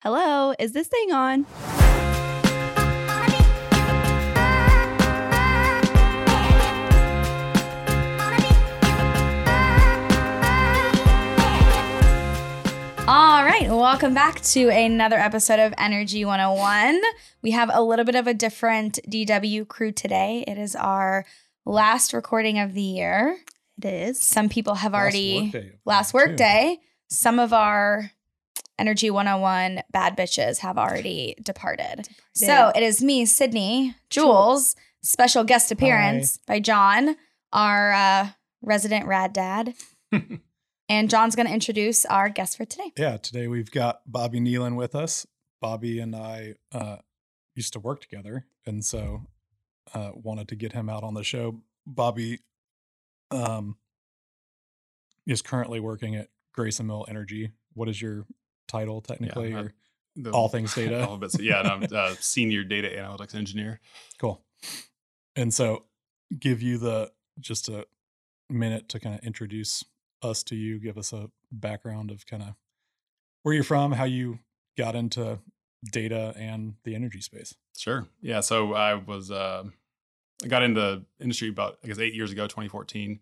Hello, is this thing on? All right, welcome back to another episode of Energy 101. We have a little bit of a different DW crew today. It is our last recording of the year. It is. Some people have already workday of last the year, work day. Some of our Energy 101 bad bitches have already departed. So it is me, Sydney, Jules, special guest appearance by John, our uh, resident rad dad. and John's going to introduce our guest for today. Yeah, today we've got Bobby Neelon with us. Bobby and I uh, used to work together, and so uh, wanted to get him out on the show. Bobby um, is currently working at Grayson Mill Energy. What is your title technically? uh, or The- all things data? all bits, yeah, and I'm uh, senior data analytics engineer. Cool. And so, give you the just a minute to kind of introduce us to you, give us a background of kind of where you're from, how you got into data and the energy space. Sure. Yeah. So I was, uh, I got into industry about, I guess, eight years ago, 2014.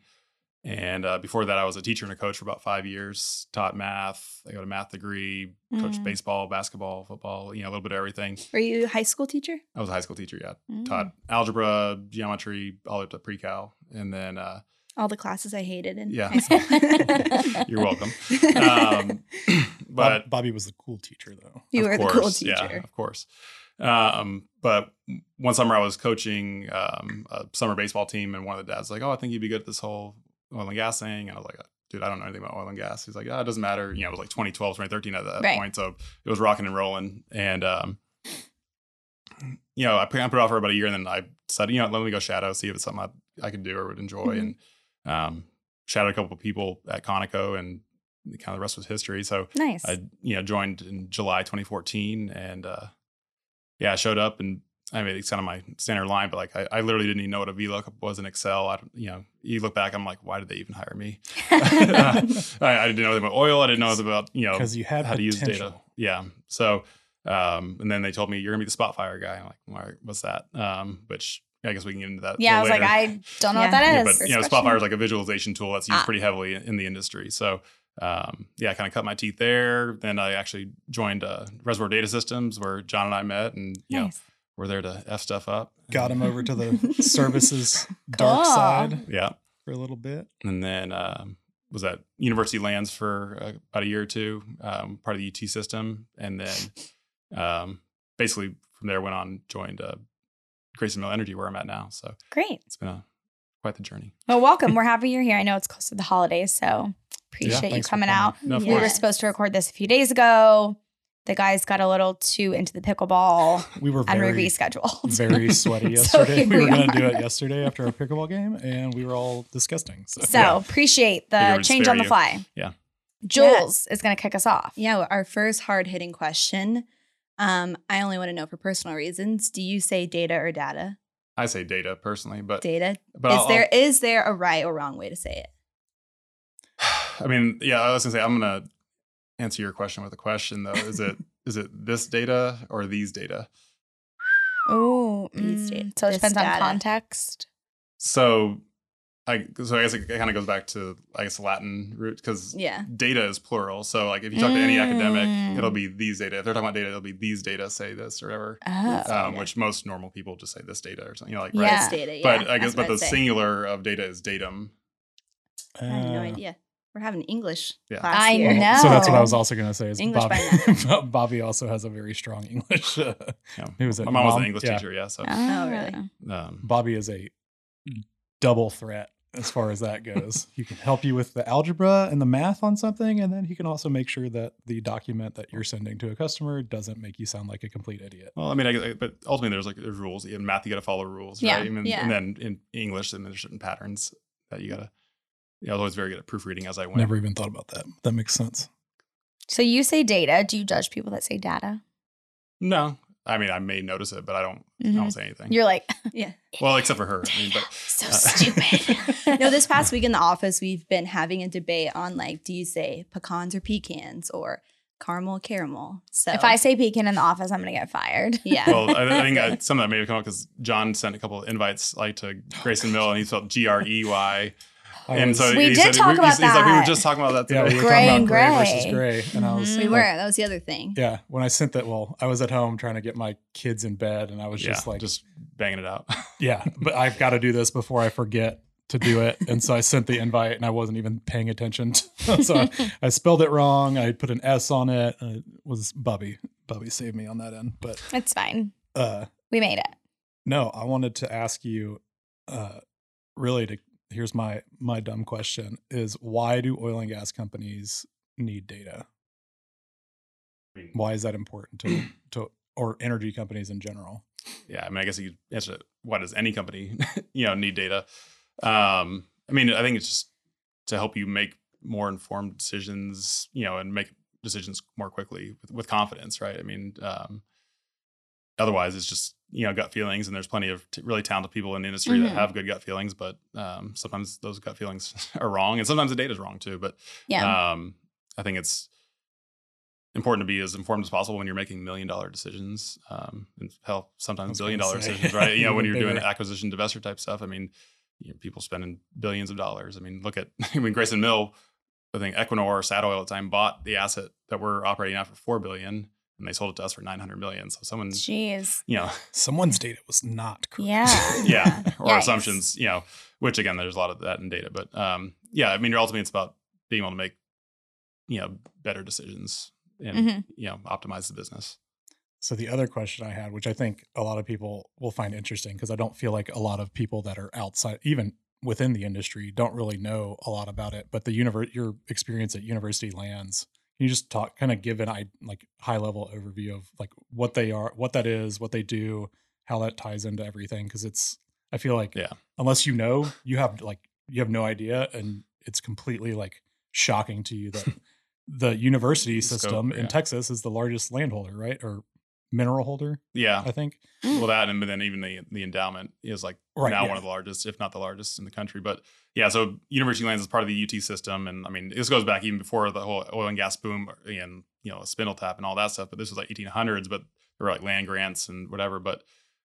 And uh, before that, I was a teacher and a coach for about five years. Taught math. I got a math degree. Coached Mm. baseball, basketball, football. You know, a little bit of everything. Were you a high school teacher? I was a high school teacher. Yeah, Mm. taught algebra, geometry, all the way up to pre-cal, and then uh, All the classes I hated in Yeah. high school. you're welcome. Um, Bob- but Bobby was the cool teacher, though. you Of were the cool teacher. Yeah, of course. Um, but one summer I was coaching um, a summer baseball team, and one of the dads was like, "Oh, I think you'd be good at this whole oil and gas thing." And I was like, "Dude, I don't know anything about oil and gas." He's like, "Yeah, it doesn't matter." You know, it was like 2012, 2013 at that Right. point, so it was rocking and rolling. And um, you know, I put, I put it off for about a year, and then I said, "You know, let me go shadow, see if it's something I, I could do or would enjoy." Mhm. And um, shadowed a couple of people at Conoco, and kind of the rest was history. So nice. I you know joined in July 2014, and uh, yeah, I showed up and I mean it's kind of my standard line, but like I, I literally didn't even know what a VLOOKUP was in Excel. I don't- you know you look back, I'm like, why did they even hire me? I, I didn't know anything about oil. I didn't know anything about you know Because you had how to use data. Yeah, so um, and then they told me you're gonna be the Spotfire guy. I'm like, all right, what's that? Um, which I guess we can get into that. yeah, I was little like. I don't know Yeah. what that Yeah, is. but you know, First Spotfire is like a visualization tool that's used Ah. pretty heavily in, in the industry. So, um, yeah, I kind of cut my teeth there. Then I actually joined uh, Reservoir Data Systems, where John and I met, and you know, Nice. We're there to f stuff up. Got him over to the services dark Cool. side Yeah, for a little bit. and then um, was at University Lands for uh, about a year or two, um, part of the UT system, and then um, basically from there went on joined uh, Grayson Mill Energy, where I'm at now. So Great. it's been a quite the journey. Well, welcome. We're happy you're here. I know it's close to the holidays, so appreciate you coming coming. out. No, of We were supposed to record this a few days ago. The guys got a little too into the pickleball We were and we very, rescheduled. very sweaty yesterday. here we were we going to do it yesterday after our pickleball game, and we were all disgusting. So, So Yeah. appreciate the change on the you. fly. Yeah. Jules is going to kick us off. Yeah, our first hard hitting question. Um, I only want to know for personal reasons. Do you say data or data? I say data personally, but Data. but is I'll- there is there a right or wrong way to say it? I mean, yeah, I was gonna say I'm gonna answer your question with a question though. Is it is it this data or these data? Oh, These days, so it this depends on context. So I so I guess it kind of goes back to I guess Latin root because Yeah. data is plural. So like if you talk to any academic, Mm. it'll be these data. If they're talking about data, it'll be these data say this or whatever. Oh. Um, which most normal people just say this data or something. You know, like Yeah. right. This data. Yeah. But I guess that's but the I'd say. singular of data is datum. I had no uh, idea. We're having English Yeah. class I here. know. So that's what I was also going to say. Is English Bobby, Bobby also has a very strong English. Uh, Yeah. Who was it? My mom was an English Yeah. teacher, yeah. So Oh, really? um, Bobby is a double threat as far as that goes. he can help you with the algebra and the math on something, and then he can also make sure that the document that you're sending to a customer doesn't make you sound like a complete idiot. Well, I mean, I, guess- but ultimately, there's like there's rules. In math, you got to follow rules, Yeah, right? And, yeah. and then in English, then there's certain patterns that you gotta. Yeah, I was always very good at proofreading as I went. Never even thought about that. That makes sense. So you say data. Do you judge people that say data? No, I mean, I may notice it, but I don't. I Mhm. don't say anything. You're like, Yeah. well, except for her. I mean, but so uh, stupid. no, this past week in the office, we've been having a debate on like, do you say pecans or pecans or caramel caramel. So If I say pecan in the office, I'm gonna get fired. yeah. Well, I, I think uh, some of that may have come up because John sent a couple of invites like to Grayson Mill, and he spelled G R E Y. I And so We did said, talk he's- about he's like, we were just talking about that yeah, we were Gray talking and about gray, versus gray. gray, and I was Mhm. we like- were. That was the other thing. Yeah, when I sent that, well, I was at home trying to get my kids in bed, and I was yeah, just like, just banging it out. yeah, but I've got to do this before I forget to do it. And so I sent the invite, and I wasn't even paying attention. so I, I spelled it wrong. I put an S on it. And it was Bubby. Bubby saved me on that end. But It's fine. uh, We made it. no, I wanted to ask you, uh, really, to here's my my dumb question: is why do oil and gas companies need data? Why is that important to to or energy companies in general? yeah, I mean, I guess you could answer it. Why does any company, you know, need data? Um, I mean, I think it's just to help you make more informed decisions, you know, and make decisions more quickly with, with confidence, right? I mean, um, otherwise it's just you know gut feelings, and there's plenty of t- really talented people in the industry Mhm. that have good gut feelings, but um, sometimes those gut feelings are wrong, and sometimes the data is wrong too. But Yeah. um, I think it's important to be as informed as possible when you're making million dollar decisions. Um, and hell, sometimes billion dollar say, decisions, right? You know, when you're doing bigger. acquisition divestiture type stuff. I mean, you know, people spending billions of dollars. I mean, look at I mean Grayson Mill. I think Equinor or Statoil at the time bought the asset that we're operating at for four billion, and they sold it to us for nine hundred million. So someone's, Jeez. you know, Someone's data was not correct. Yeah. yeah, or Yikes. assumptions, you know, which again, there's a lot of that in data, but um, yeah, I mean, ultimately, it's about being able to make, you know, better decisions and Mhm. you know, optimize the business. So the other question I had, which I think a lot of people will find interesting, because I don't feel like a lot of people that are outside, even within the industry, don't really know a lot about it. But the univer- your experience at University Lands, can you just talk, kind of give an I like high level overview of like what they are, what that is, what they do, how that ties into everything? Because it's, I feel like, Yeah. unless you know, you have like you have no idea, and it's completely like shocking to you that the university The scope, system in. Texas is the largest landholder, right? Or mineral holder, Yeah, I think. well, that and then even the the endowment is like Right, now yeah. one of the largest, if not the largest, in the country. But yeah, so University Lands is part of the UT system, and I mean, this goes back even before the whole oil and gas boom and you know Spindletop and all that stuff. But this was like 1800s, but there were like land grants and whatever. But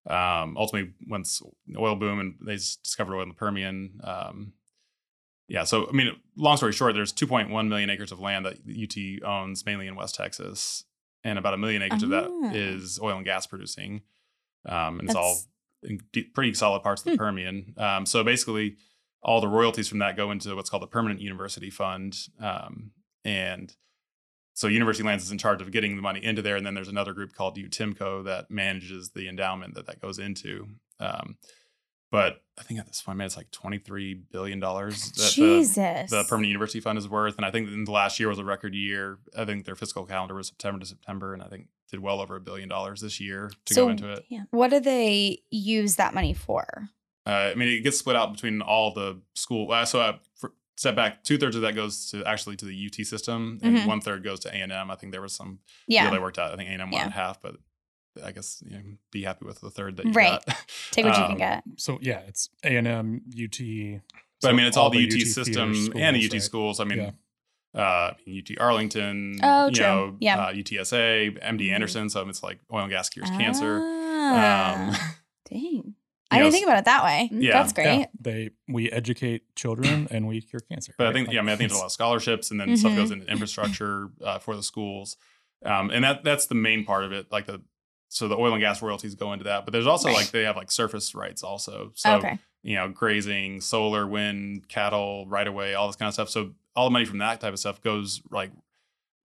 um, ultimately, once the oil boom and they discovered oil in the Permian. Um, yeah, so I mean, long story short, there's 2.1 million acres of land that UT owns, mainly in West Texas, and about a million acres of Ah. that is oil and gas producing, um, and it's all in pretty solid parts of the Hmm. Permian. Um, so basically, all the royalties from that go into what's called the Permanent University Fund, um, and so University Lands is in charge of getting the money into there, and then there's another group called UTIMCO that manages the endowment that that goes into. Um, but I think at this point, man, it's like twenty three billion dollars that the, Jesus. the Permanent University Fund is worth, and I think in the last year was a record year. I think their fiscal calendar was September to September, and I think did well over a billion dollars this year to So- go into it. Yeah. What do they use that money for? Uh, I mean, it gets split out between all the school. Uh, so uh, for, step back, two thirds of that goes to actually to the UT system, and Mhm. one third goes to A and M. I think there was some Yeah. deal they worked out. I think A and M Yeah. half, but I guess you know, be happy with the third that you Right. got. Take what you Um, can get. So yeah, it's A and M, UT. But I mean, it's all, the UT, feeder system and the UT right? schools. I mean, Yeah. uh, UT Arlington, Oh, you true. know, Yeah. uh, UTSA, MD Mhm. Anderson. So it's like oil and gas cures cancer. Ah. Um, Dang. I know, didn't think about it that way. Mm, Yeah. That's great. Yeah, they we educate children and we cure cancer. But I think, Like, yeah, I mean, I think there's a lot of scholarships, and then Mhm. stuff goes into infrastructure uh, for the schools, um, and that that's the main part of it. Like the so the oil and gas royalties go into that, but there's also like they have like surface rights also. So okay. you know, grazing, solar, wind, cattle, right away, all this kind of stuff. So all the money from that type of stuff goes like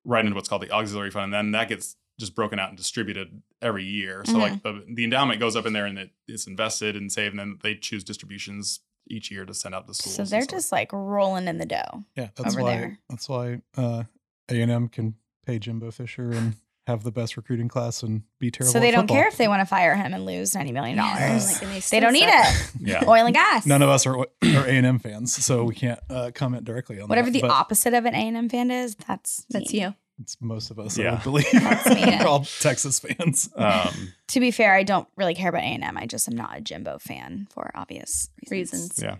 right into what's called the auxiliary fund, and then that gets just broken out and distributed every year. So like the, the endowment goes up in there and it, it's invested and saved, and then they choose distributions each year to send out to schools. So they're just like rolling in the dough. yeah, that's over why there. that's why uh, A and M can pay Jimbo Fisher and have the best recruiting class and be terrible. So they at don't football. care if they want to fire him and lose ninety million dollars. Yes. Like, and They don't need it. yeah. Oil and gas. None of us are are A and M fans, so we can't uh, comment directly on Whatever that. the but opposite of an A and M fan is, that's That's me. you. It's most of us, Yeah. I would believe. That's me. We're all Texas fans. Um, To be fair, I don't really care about A and M. I just am not a Jimbo fan for obvious reasons. Reasons. yeah.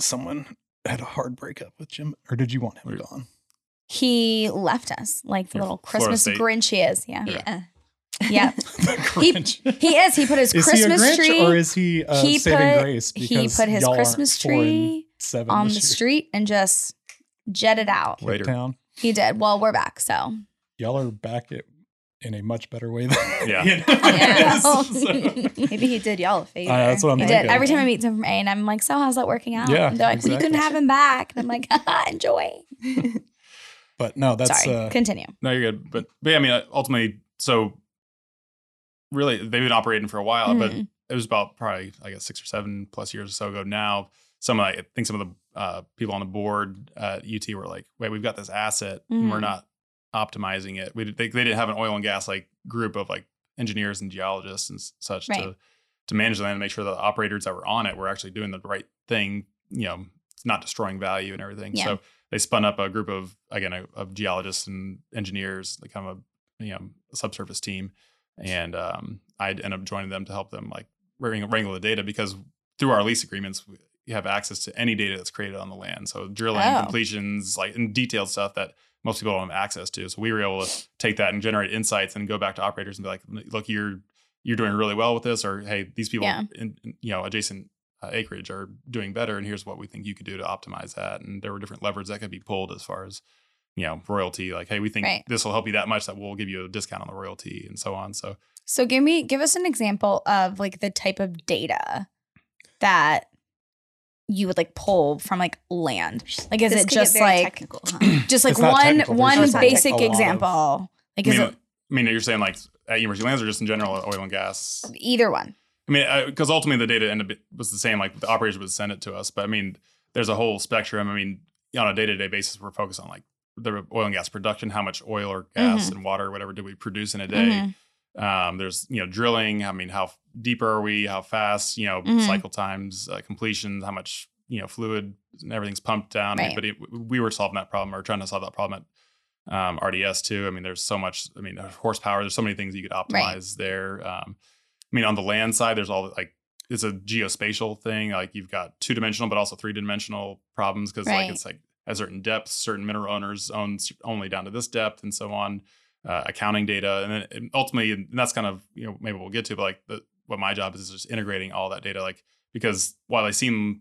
Someone had a hard breakup with Jim, or did you want him Weird. gone? He left us like the Yeah, little Christmas State. Grinch he is. Yeah. Yeah. Yeah. The He- Grinch. He is. He put his is Christmas he a tree. or is he, uh, he saving put- grace? he put his Christmas tree seven on the year. street and just jetted out. Later. Town. He did. Well, we're back. So Y'all are back at, in a much better way than Yeah. Ian Yeah. so- Maybe he did y'all a favor. Uh, that's what I'm he thinking. did. Every time I meet someone from A and I'm like, so how's that working out? Yeah, And they're like, well, you couldn't have him back. And I'm like, enjoy. But no, that's Sorry. uh, Continue. No, you're good. But but yeah, I mean, ultimately, so really, they've been operating for a while, but Mhm. it was about probably I guess six or seven plus years or so ago now. Some of I think some of the uh, people on the board at UT were like, "Wait, we've got this asset, and we're Mhm. not optimizing it." We they, they didn't have an oil and gas like group of like engineers and geologists and such Right. to to manage the land and make sure the operators that were on it were actually doing the right thing. You know, it's not destroying value and everything. Yeah. So they spun up a group of again of, of geologists and engineers, like kind of a you know subsurface team, and um, I'd end up joining them to help them like wrangle, the data because through our lease agreements we you have access to any data that's created on the land. So drilling, Oh. completions, like and detailed stuff that most people don't have access to. So we were able to take that and generate insights and go back to operators and be like, look, you're you're doing really well with this, or hey, these people Yeah. in, you know adjacent uh, acreage are doing better, and here's what we think you could do to optimize that. And there were different levers that could be pulled as far as you know royalty, like hey, we think Right. this will help you that much that we'll give you a discount on the royalty, and so on. So So give me give us an example of like the type of data that you would like pull from like land. Like is This it just like huh? just like one one just basic technical. A of- example? Like I is mean, it I mean, you're saying like at University Lands or just in general oil and gas? either one? I mean, because ultimately the data ended up was the same. Like the operators would send it to us, but I mean, there's a whole spectrum. I mean, on a day to day basis, we're focused on like the oil and gas production, how much oil or gas Mhm. and water, or whatever, did we produce in a day? Mhm. Um, there's you know drilling. I mean, how deep are we? How fast? You know, Mhm. cycle times, uh, completions, how much you know fluid and everything's pumped down. I mean, Right. but it, we were solving that problem or trying to solve that problem at um, RDS too. I mean, there's so much. I mean, horsepower. There's so many things you could optimize there. Um, I mean, on the land side, there's all like it's a geospatial thing. Like you've got two dimensional, but also three dimensional problems because Right. like it's like at certain depths, certain mineral owners own only down to this depth, and so on. Uh, accounting data, and then and ultimately, and that's kind of you know maybe we'll get to, but like the, what my job is is just integrating all that data. Like because while they seem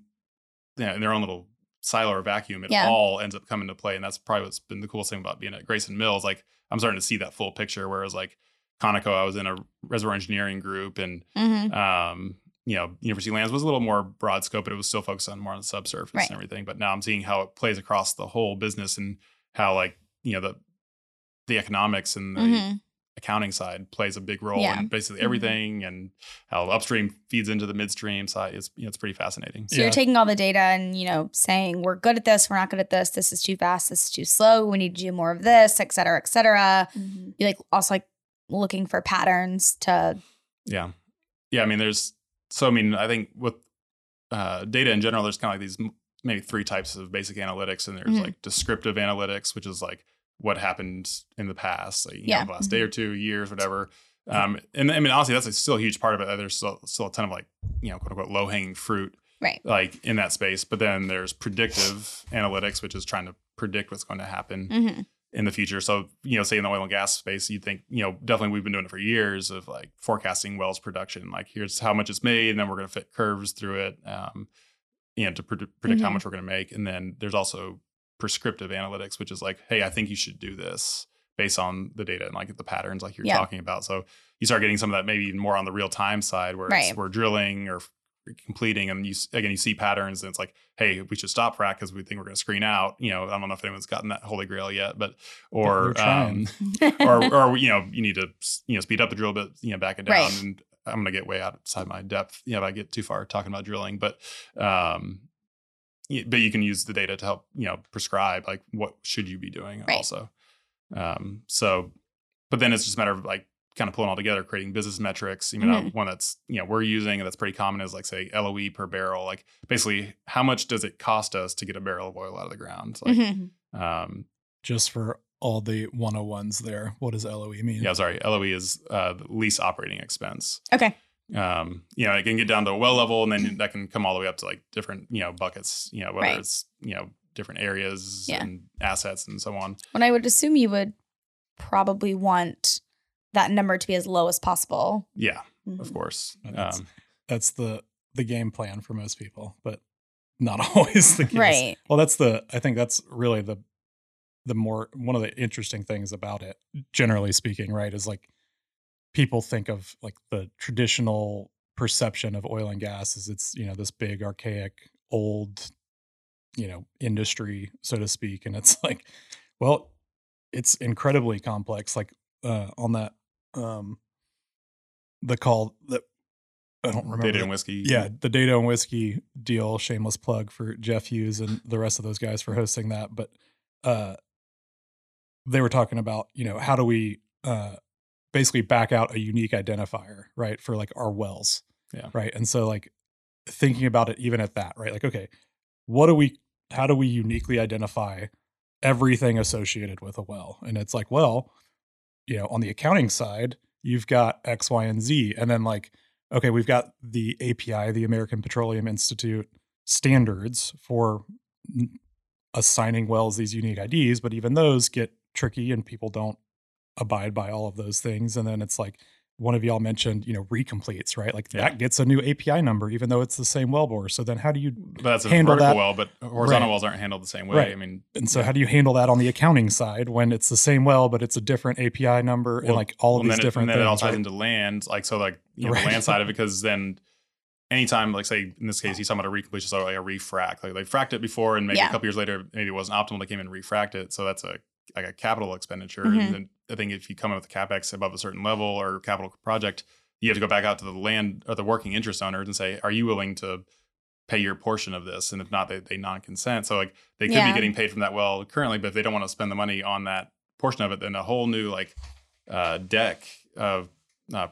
you know, in their own little silo or vacuum, it Yeah. all ends up coming to play, and that's probably what's been the coolest thing about being at Grayson Mills. Like I'm starting to see that full picture. Whereas like Conoco, I was in a reservoir engineering group, and Mhm. um, you know, University Lands was a little more broad scope, but it was still focused on more on the subsurface Right. and everything. But now I'm seeing how it plays across the whole business and how like you know the the economics and the Mhm. accounting side plays a big role Yeah. in basically Mhm. everything, and how upstream feeds into the midstream side. It's you know, it's pretty fascinating. So Yeah. you're taking all the data and you know saying we're good at this, we're not good at this. This is too fast. This is too slow. We need to do more of this, et cetera, et cetera. Mhm. You like also like looking for patterns to Yeah. Yeah. I mean, there's so, I mean, I think with uh, data in general, there's kind of like these maybe three types of basic analytics. And there's Mhm. like descriptive analytics, which is like what happened in the past, like, you Yeah. know, the last day or two, years, whatever. Um, and I mean, honestly, that's a still a huge part of it. There's still, still a ton of like, you know, quote unquote, low hanging fruit, Right. like in that space. But then there's predictive analytics, which is trying to predict what's going to happen Mhm. In the future. So, you know, say in the oil and gas space, you think, you know, definitely we've been doing it for years of like forecasting wells production. Like here's how much it's made, and then we're going to fit curves through it, um, you know, to pred- predict how Mhm. much we're going to make. And then there's also prescriptive analytics, which is like, hey, I think you should do this based on the data and like the patterns like you're Yeah. talking about. So you start getting some of that maybe even more on the real time side where Right. we're drilling or completing and you again you see patterns and it's like hey we should stop frac because we think we're going to screen out you know i don't know if anyone's gotten that holy grail yet but or um, or or you know you need to you know speed up the drill bit you know back it down Right. and i'm going to get way outside my depth you know if i get too far talking about drilling but um but you can use the data to help you know prescribe like what should you be doing Right. also um so but then it's just a matter of like kind of pulling all together creating business metrics you know Mhm. one that's you know we're using and that's pretty common is like say loe per barrel like basically how much does it cost us to get a barrel of oil out of the ground like Mhm. um just for all the 101s there. What does LOE mean? yeah sorry loe is uh lease operating expense Okay. um, you know, it can get down to a well level and then that can come all the way up to like different, you know, buckets, you know, whether Right. it's, you know, different areas Yeah. and assets and so on. When I would assume you would probably want that number to be as low as possible. Yeah, Mhm. of course. That's- Um, That's the the game plan for most people, but not always the case. Right. Well, that's the I think that's really the the more one of the interesting things about it, generally speaking, right, is like people think of like the traditional perception of oil and gas is it's, you know, this big archaic old, you know, industry, so to speak. And it's like, well, it's incredibly complex. Like uh on that um the call that I don't remember data and whiskey. yeah, the data and whiskey deal. Shameless plug for Jeff Hughes and the rest of those guys for hosting that. But uh, they were talking about you know how do we uh, basically back out a unique identifier right for like our wells. Yeah. Right. And so like thinking about it even at that right like okay what do we how do we uniquely identify everything associated with a well and it's like well you know on the accounting side you've got x y and z and then like okay, we've got the API, the American Petroleum Institute standards for assigning wells these unique IDs, but even those get tricky and people don't abide by all of those things. And then it's like one of y'all mentioned, you know, recompletes, right? Like Yeah. that gets a new API number, even though it's the same wellbore. So then how do you But that's a handle vertical that- well, but horizontal Right. wells aren't handled the same way. Right. I mean, and so yeah. how do you handle that on the accounting side when it's the same well, but it's a different API number and like all of Well, these then different it, and then things? it all ties right? into land, like so, like you know, the land side of it, because then anytime, like say in this case, he's talking about a recompletion, so like a refract, like they fracked it before, and maybe Yeah. a couple years later, maybe it wasn't optimal. They came and refract it, so that's a like a capital expenditure. Mhm. And then I think if you come in with the capex above a certain level or capital project, you have to go back out to the land or the working interest owners and say, are you willing to pay your portion of this? And if not, they, they non-consent. So like they could Yeah. be getting paid from that well currently, but if they don't want to spend the money on that portion of it, then a whole new like uh, deck of uh,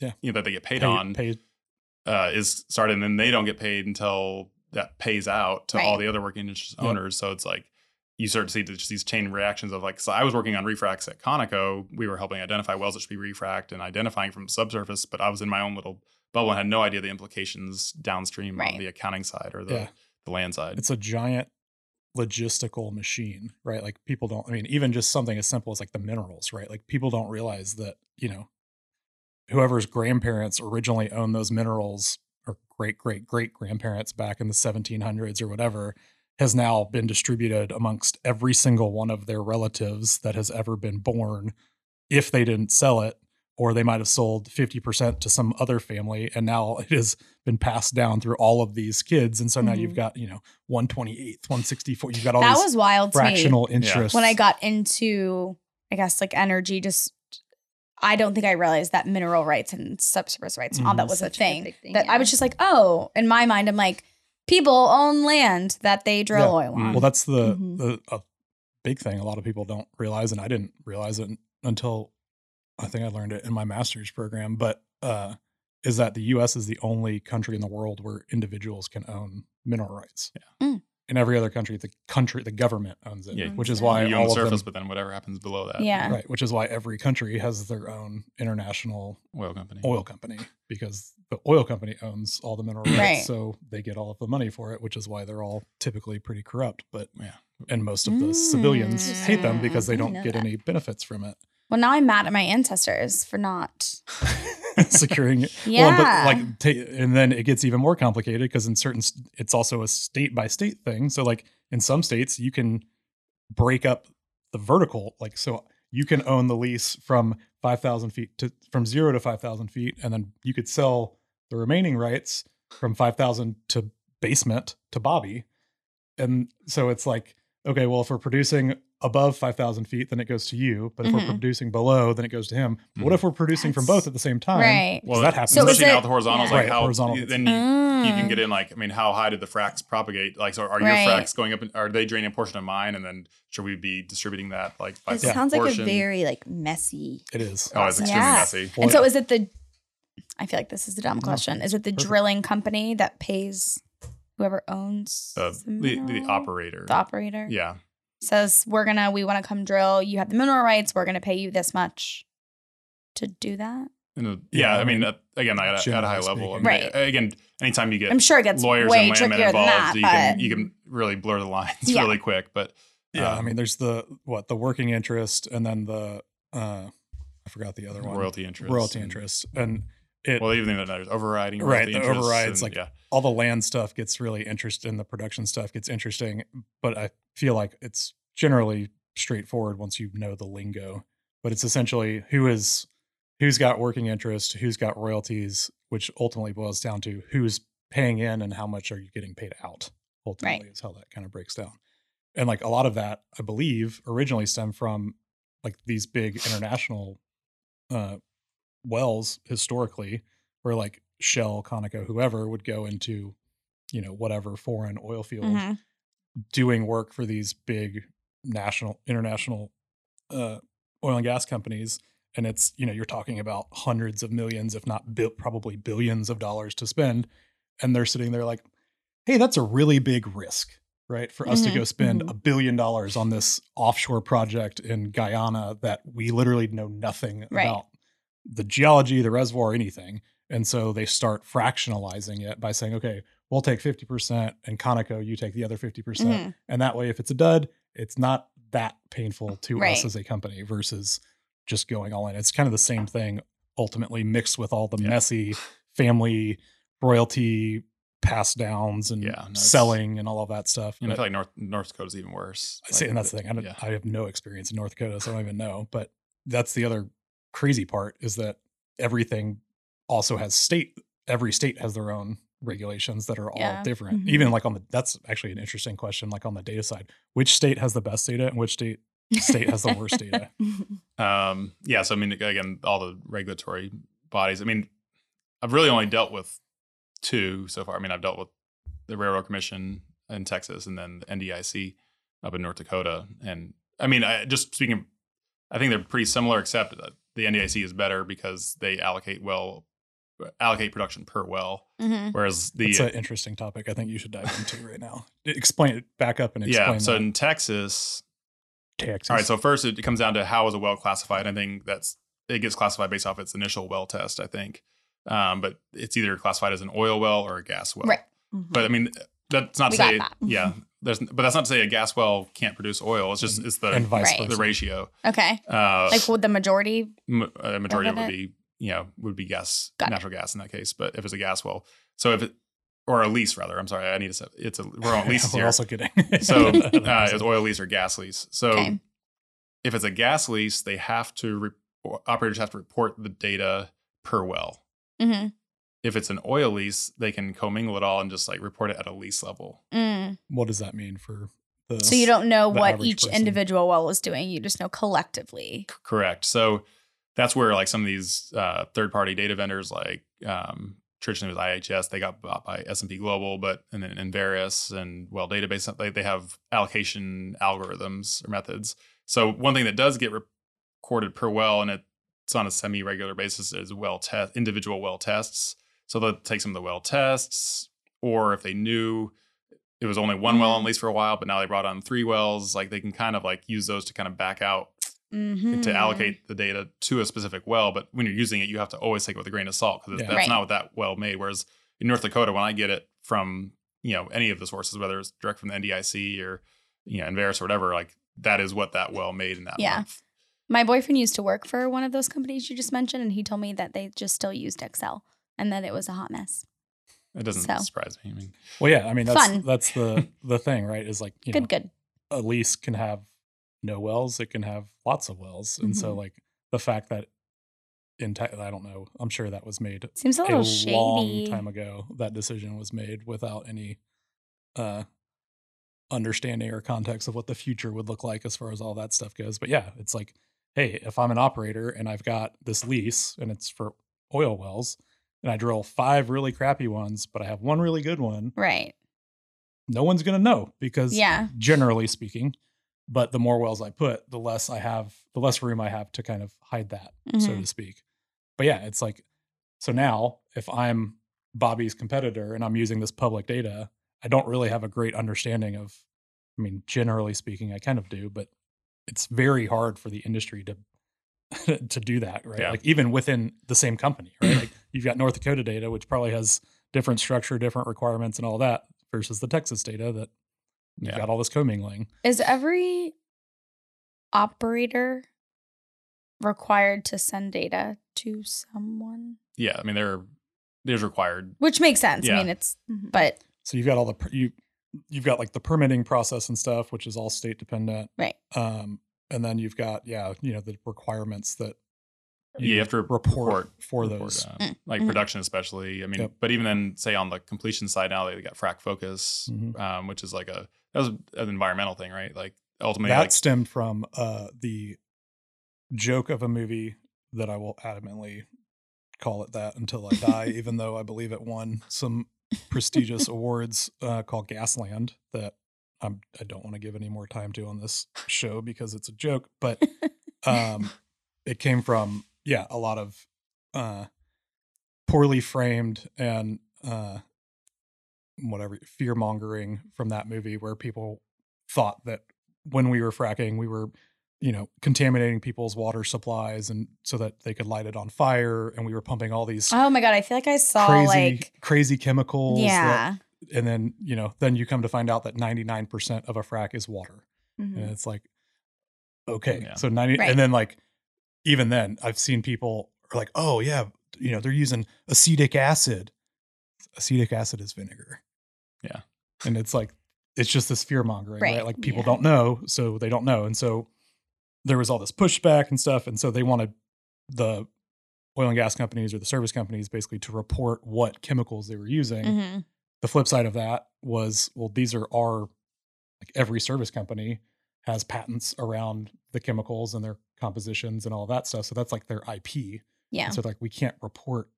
Yeah. you know that they get paid Pay- on pay- uh, is started, and then they don't get paid until that pays out to all the other working interest Yep. owners. So it's like you start to see just these chain reactions of like. So I was working on refracts at Conoco. We were helping identify wells that should be refract and identifying from subsurface, but I was in my own little bubble and had no idea the implications downstream Right. on the accounting side or the, Yeah. the land side. it's a giant logistical machine, right? Like people don't, I mean, even just something as simple as like the minerals, right? Like people don't realize that, you know, whoever's grandparents originally owned those minerals or great, great, great grandparents back in the 1700s or whatever has now been distributed amongst every single one of their relatives that has ever been born if they didn't sell it or they might have sold 50% to some other family and now it has been passed down through all of these kids and so now you've Mhm. got you know 128th 164 you've got all that these was wild to me. fractional interests when I got into, I guess, like energy, just I don't think I realized that mineral rights and subsurface rights and all that Mhm. was a Such a thing. big thing, that I was just like, oh, in my mind, I'm like, people own land that they drill Yeah. oil on. well that's the Mhm. the a big thing a lot of people don't realize and i didn't realize it until i think i learned it in my master's program but uh is that the us is the only country in the world where individuals can own mineral rights Yeah. Mm. In every other country the country the government owns it Yeah. which is why you own all the of surface, them, but then whatever happens below that, yeah. right which is why every country has their own international oil company. oil company because the oil company owns all the mineral rights, Right. so they get all of the money for it, which is why they're all typically pretty corrupt. But Yeah. and most of the civilians hate them because they Mm, don't get that. any benefits from it. Well, now I'm mad at my ancestors for not. Securing it, Yeah. well, but like, ta- and then it gets even more complicated because in certain, st- it's also a state by state thing. So like in some states, you can break up the vertical, like so you can own the lease from five thousand feet to from zero to five thousand feet, and then you could sell the remaining rights from five thousand to basement to Bobby, and so it's like okay, well if we're producing above five thousand feet, then it goes to you, but if Mhm. we're producing below, then it goes to him. What Mhm. if we're producing from both at the same time? Right. Well, that happens. So is especially now it- with the horizontals, yeah. like Right, how horizontal. then you, you can Mm. get in like I mean, how high did the fracks propagate? Like, so are your Right. fracks going up? And, are they draining a portion of mine, and then should we be distributing that like by It some sounds like a very like messy. It is. oh, it's extremely Yeah. messy. Well, and so is it the? I feel like this is the dumb No, question. Is it the perfect. drilling company that pays whoever owns Uh, the, the the operator. The operator. yeah, says we're gonna we want to come drill. You have the mineral rights. We're gonna pay you this much to do that. A, yeah, Yeah, I I mean, mean, uh, again, at, a- at a generally high level, I mean, Right. Again, anytime you get I'm sure it gets lawyers way and landmen trickier than involved, that. you can you can really blur the lines Yeah. really quick. But Yeah, I um, mean, there's the what the working interest, and then the uh, I forgot the other one, royalty interest, royalty and- interest, and it Well, even though there's overriding, Right, royalty the overrides, and- like- yeah, all the land stuff gets really interesting. The production stuff gets interesting, but I feel like it's generally straightforward once you know the lingo. But it's essentially who is who's got working interest, who's got royalties, which ultimately boils down to who's paying in and how much are you getting paid out. Ultimately, is how that kind of breaks down. And like a lot of that, I believe, originally stemmed from like these big international uh, wells historically, where like Shell, Conoco, whoever would go into, you know, whatever foreign oil field Mhm. doing work for these big national, international uh, oil and gas companies. And it's, you know, you're talking about hundreds of millions, if not bil- probably billions of dollars to spend. And they're sitting there like, hey, that's a really big risk, right? For us Mhm, to go spend mhm. a billion dollars on this offshore project in Guyana that we literally know nothing Right. about the geology, the reservoir, anything. And so they start fractionalizing it by saying, okay, we'll take 50% and Conoco, you take the other 50%. percent Mhm. And that way, if it's a dud, it's not that painful to Right. us as a company versus just going all in. It's kind of the same thing ultimately mixed with all the Yeah. messy family royalty pass downs and Yeah, no, selling and all of that stuff. and I feel like North North Dakota's even worse. I see, and that's the the- thing. I, don't, yeah. I have no experience in North Dakota, so I don't even know. But that's the other crazy part is that everything also has state. Every state has their own regulations that are all Yeah. different. Mhm. Even like on the that's actually an interesting question. Like on the data side, which state has the best data and which state state has the worst data? Um, yeah, so I mean, again, all the regulatory bodies. I mean, I've really only dealt with two so far. I mean, I've dealt with the Railroad Commission in Texas and then the NDIC up in North Dakota. And I mean, I, just speaking, I think they're pretty similar, except that the NDIC is better because they allocate well, allocate production per well, Mhm. whereas the It's an interesting topic. I think you should dive into right now. Explain it back up and explain. yeah. So that. in Texas, Texas. All right. So first, it comes down to how is a well classified. I think that's it gets classified based off its initial well test. I think, um, but it's either classified as an oil well or a gas well. Right. But I mean, that's not We to got say that. yeah. There's but that's not to say a gas well can't produce oil. It's just it's the and vice Right. the ratio. Okay. Uh, Like would the majority? m- a majority of it would it? be you know would be gas Got it. natural gas in that case. But if it's a gas well, so if it or a lease rather, I'm sorry, I need to say it's a we're on leases We're here. also kidding. So uh, it's oil lease or gas lease. So Okay. if it's a gas lease, they have to re- operators have to report the data per well. hmm If it's an oil lease, they can commingle it all and just like report it at a lease level. Mm. what does that mean for the? So you don't know what each person. individual well is doing. You just know collectively. C- correct. So that's where like some of these uh, third party data vendors like um, traditionally was IHS, they got bought by S and P Global, but and then and well database they they have allocation algorithms or methods. So one thing that does get recorded per well and it's on a semi regular basis is well test individual well tests. So they'll take some of the well tests, or if they knew it was only one well Mhm. on lease for a while, but now they brought on three wells, like they can kind of like use those to kind of back out Mm-hmm. to allocate the data to a specific well. But when you're using it, you have to always take it with a grain of salt because Yeah. that's Right. not what that well made. Whereas in North Dakota, when I get it from you know any of the sources, whether it's direct from the NDIC or you know Enverus or whatever, like that is what that well made in that Yeah. month. My boyfriend used to work for one of those companies you just mentioned, and he told me that they just still used Excel and that it was a hot mess. It doesn't So. surprise me. I mean, Well, yeah. I mean, that's Fun. that's the the thing, right? Is like you good, know, good. a lease can have no wells, it can have lots of wells, and so Mhm. like the fact that in te- I don't know, I'm sure that was made Seems a a little shady. long time ago. That decision was made without any uh understanding or context of what the future would look like as far as all that stuff goes. But yeah, it's like, hey, if I'm an operator and I've got this lease and it's for oil wells, and I drill five really crappy ones, but I have one really good one, Right. no one's going to know because Yeah. generally speaking but the more wells i put the less i have the less room i have to kind of hide that so Mhm. to speak but yeah it's like so now if i'm bobby's competitor and i'm using this public data i don't really have a great understanding of i mean generally speaking i kind of do but it's very hard for the industry to to do that, right? Yeah. Like even within the same company, right? like you've got North Dakota data, which probably has different structure, different requirements, and all that, versus the Texas data that you've Yeah. got all this commingling. Is every operator required to send data to someone? Yeah, I mean they're there's required. Which makes sense. I mean, it's Mhm. but So you've got all the you you've got like the permitting process and stuff, which is all state dependent. right. Um, and then you've got yeah, you know the requirements that Yeah, you have to report, report for report, those. uh, Mm. like Mhm. production especially. I mean, Yep. but even then, say on the completion side now they got FracFocus, Mhm. um, which is like a that was an environmental thing, right? Like ultimately, that like stemmed from uh, the joke of a movie that I will adamantly call it that until I die, even though I believe it won some prestigious awards uh, called Gasland that I'm, I don't want to give any more time to on this show because it's a joke. But um, it came from yeah a lot of uh, poorly framed and uh, whatever fear mongering from that movie where people thought that when we were fracking we were you know contaminating people's water supplies and so that they could light it on fire and we were pumping all these Oh my god, I feel like I saw crazy like crazy chemicals that- Yeah. and then you know then you come to find out that 99% of a frac is water Mhm. and it's like okay Yeah. so 90 Right. and then like even then i've seen people are like oh yeah you know they're using acetic acid acetic acid is vinegar Yeah. and it's like it's just this fear mongering right. Right, like people yeah. don't know so they don't know and so there was all this pushback and stuff and so they wanted the oil and gas companies or the service companies basically to report what chemicals they were using Mhm. the flip side of that was well these are our like every service company has patents around the chemicals and their compositions and all that stuff so that's like their ip yeah. and so like we can't report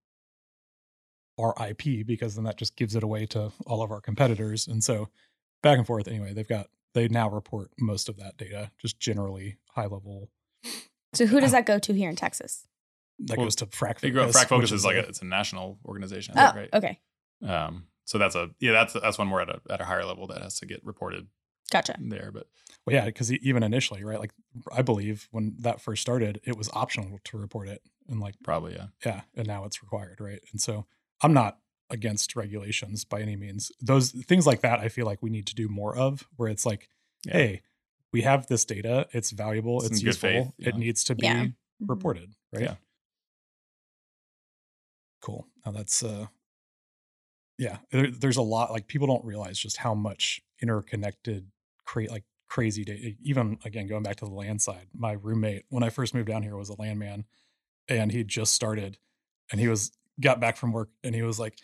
our ip because then that just gives it away to all of our competitors and so back and forth anyway they've got they now report most of that data just generally high level So who does that go to here in Texas? that Well, goes to frac they grow, Focus, FracFocus is like a- a, it's a national organization, Oh, think, right? okay. Um, so that's a yeah, that's that's one more at a at a higher level that has to get reported Gotcha. there. But Well, yeah, because even initially, right? Like, I believe when that first started, it was optional to report it, and like, probably yeah. yeah, and now it's required, right? And so, I'm not against regulations by any means. Those things like that, I feel like we need to do more of, where it's like, Yeah. hey, we have this data, it's valuable, It's it's, useful, faith, it needs to be Yeah. Mhm. reported, right? Yeah. Cool. Now that's uh yeah, there, there's a lot like people don't realize just how much interconnected cra- like crazy data even again going back to the land side. My roommate when I first moved down here was a landman and he just started and he was got back from work and he was like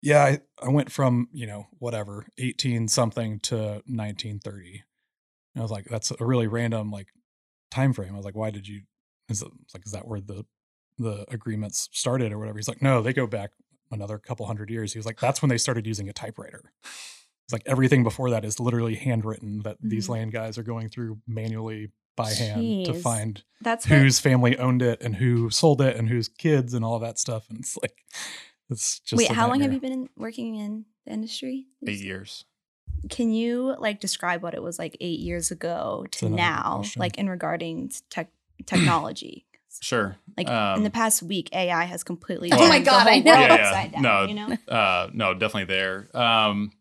yeah, I, I went from, you know, whatever, 18 something to 1930. And I was like that's a really random like time frame. I was like why did you is it like is that where the the agreements started or whatever. He's like, no, they go back another couple hundred years. He was like, that's when they started using a typewriter. It's like everything before that is literally handwritten that these Mhm. land guys are going through manually by hand to find That's what, family owned it and who sold it and whose kids and all that stuff. And it's like, it's just wait. a How long have you been in, working in the industry? Eight years. Can you like describe what it was like eight years ago to now, question. like in regarding tech technology? Sure. Like Um, in the past week, AI has completely. Oh my God, I know. Yeah, yeah. down, No, you know. uh no definitely there um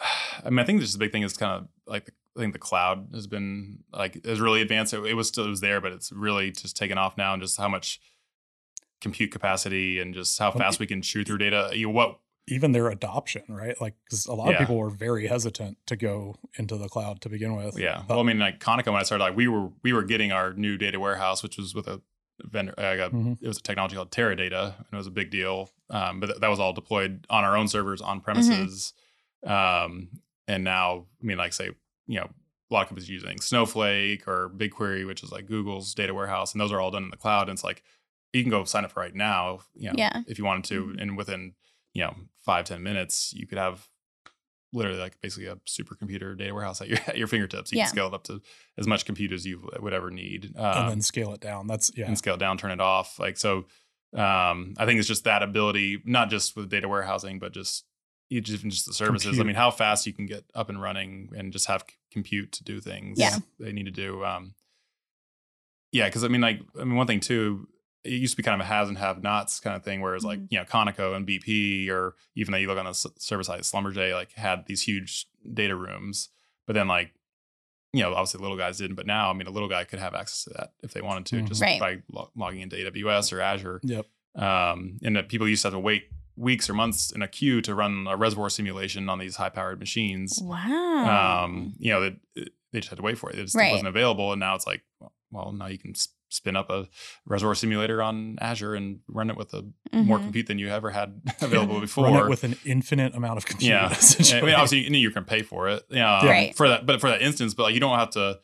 i mean i think this is the big thing is kind of like the, i think the cloud has been like has really advanced it, it was still it was there but it's really just taken off now and just how much compute capacity and just how fast we can chew through data you know, what Even their adoption, right? Like, because a lot Yeah. of people were very hesitant to go into the cloud to begin with. yeah But- well i mean like conoco when i started like we were we were getting our new data warehouse which was with a vendor I got Mhm. it was a technology called Teradata, and it was a big deal. Um, but th- that was all deployed on our own servers on premises. Um, and now, I mean, like say, you know, a lot of companies using Snowflake or BigQuery, which is like Google's data warehouse, and those are all done in the cloud. And it's like you can go sign up right now, you know, Yeah. if you wanted to, Mhm. and within you know five ten minutes, you could have literally like basically a supercomputer data warehouse at your at your fingertips. You Yeah. can scale it up to as much compute as you would ever need. Um, and then scale it down. That's, yeah. and scale it down, turn it off. Like so, um, I think it's just that ability, not just with data warehousing, but just each even just the services. I mean, how fast you can get up and running and just have compute to do things Yeah. they need to do. Um, yeah, because I mean, like, I mean, one thing too, it used to be kind of a has and have nots kind of thing, whereas like Mhm. you know Conoco and BP, or even though you look on the s- service side, Schlumberger, like had these huge data rooms, but then like you know obviously little guys didn't, but now I mean a little guy could have access to that if they wanted to, Mhm. just Right. by lo- logging into AWS or Azure. Yep. Um, and that people used to have to wait weeks or months in a queue to run a reservoir simulation on these high powered machines Wow. um, you know, that they just had to wait for it. It just Right. wasn't available, and now it's like, well, now you can spin up a reservoir simulator on Azure and run it with a more Mhm. compute than you ever had available before. Run it with an infinite amount of compute. yeah, I mean, obviously, you can pay for it, yeah, Right. for that, but for that instance, but like, you don't have to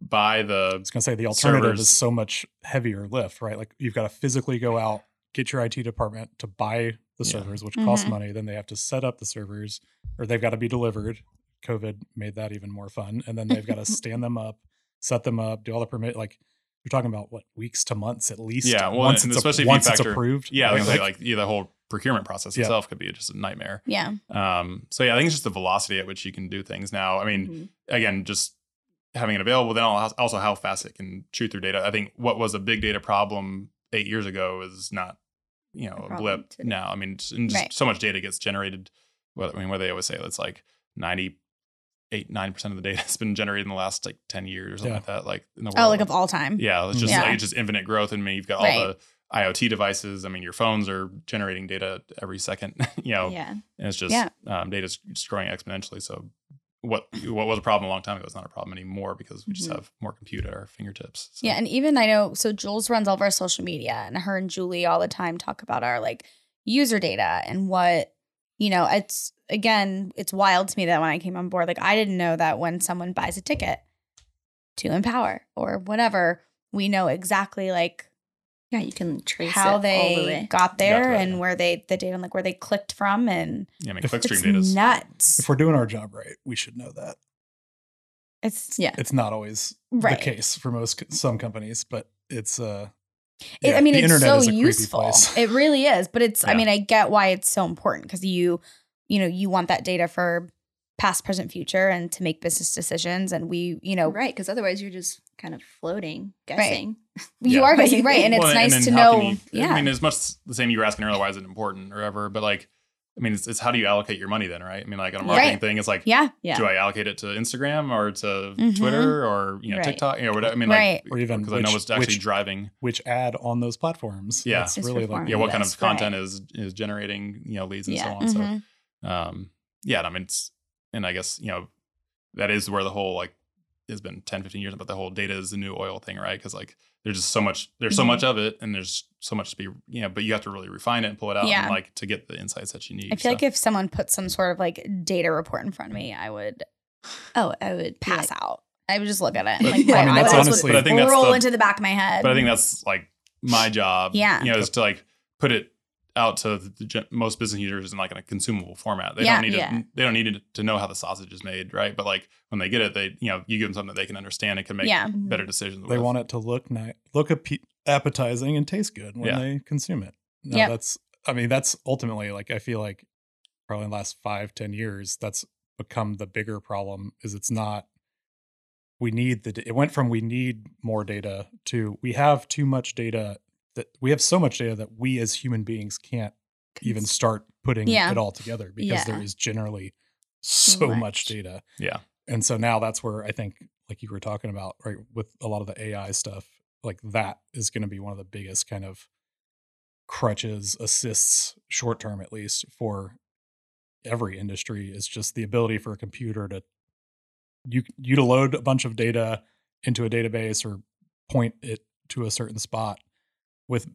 buy the. I was gonna say the alternative servers. is so much heavier lift, right? Like you've got to physically go out, get your IT department to buy the Yeah. servers, which costs Mhm. money. Then they have to set up the servers, or they've got to be delivered. COVID made that even more fun, and then they've got to stand them up, set them up, do all the permit. Like you're talking about what weeks to months at least. Yeah, well, once and it's especially a, you once it's approved. yeah, like, like, like yeah, the whole procurement process Yeah. itself could be just a nightmare. yeah. Um, so yeah, I think it's just the velocity at which you can do things now. I mean, Mhm. again, just having it available, then also how fast it can chew through data. I think what was a big data problem eight years ago is not, you know, A a, blip today. now. I mean, just, and just Right. so much data gets generated. Well, I mean, what they always say, it's like 98, 9% of the data has been generated in the last like 10 years or something Yeah. like that. Like in the world. Oh, like of all time. Yeah, it's just Yeah. like it's just infinite growth. And I mean, you've got all Right. the IoT devices. I mean, your phones are generating data every second, you know, Yeah. and it's just Yeah. um, data's just growing exponentially. So what what was a problem a long time ago is not a problem anymore because we just Mhm. have more compute at our fingertips. So, Mm-hmm. Yeah, and even I know so Jules runs all of our social media and her and Julie all the time talk about our like user data and what you know, it's again, it's wild to me that when I came on board, like I didn't know that when someone buys a ticket to Empower or whatever, we know exactly like Yeah, you can trace how it all the they way. got there and yeah. where they the data like where they clicked from and yeah, I mean, clickstream it's data is nuts. if we're doing our job right, we should know that. It's Yeah. It's not always Right. the case for most some companies, but it's uh It, yeah, I mean, the it's internet so is a useful. place. It really is. But it's, I mean, I get why it's so important because you, you know, you want that data for past, present, future and to make business decisions. And we, you know, right, because otherwise you're just kind of floating, guessing. you Yeah. are guessing, right? And it's Well, nice then to know. you- yeah. I mean, as much the same you were asking earlier, why is it important or ever? But like, I mean, it's, it's how do you allocate your money then, right? I mean, like on a marketing Right. thing, it's like, yeah. Yeah. do I allocate it to Instagram or to Mhm. Twitter or you know Right. TikTok? You know, whatever. I mean, Right. like, or even because I know which- what's actually which- driving. which ad on those platforms. Yeah. That's Is really like. Yeah, what kind of That's right. content is is generating you know leads and so on. So Mhm. um yeah and i mean it's and i guess you know that is where the whole like it's been 10 15 years but the whole data is the new oil thing right because like there's just so much there's so Mhm. much of it and there's so much to be you know but you have to really refine it and pull it out Yeah. and like to get the insights that you need I feel So, like if someone put some sort of like data report in front of me, I would Oh, I would pass like, out. I would just look at it. But- Like, I mean, that's eyeballs honestly- would But I think that's roll the- into the back of my head. but i think that's like my job Yeah. you know is to like put it out to the gen- most business users in like in a consumable format they Yeah. don't need Yeah. to they don't need to, to know how the sausage is made right but like when they get it they you know you give them something that they can understand and can make yeah. Mhm. better decisions they with. want it to look nice, look appe- appetizing, and taste good when Yeah. they consume it. No, Yep. that's. I mean, that's ultimately like I feel like probably in the last five, ten years, that's become the bigger problem. Is it's not. We need the. It went from we need more data to we have too much data that we have so much data that we as human beings can't even start putting Yeah. it all together because there Yeah. is generally so much. much data. yeah And so now that's where I think, like you were talking about, right, with a lot of the AI stuff, like that is going to be one of the biggest kind of crutches, assists, short term at least, for every industry is just the ability for a computer to you you to load a bunch of data into a database or point it to a certain spot with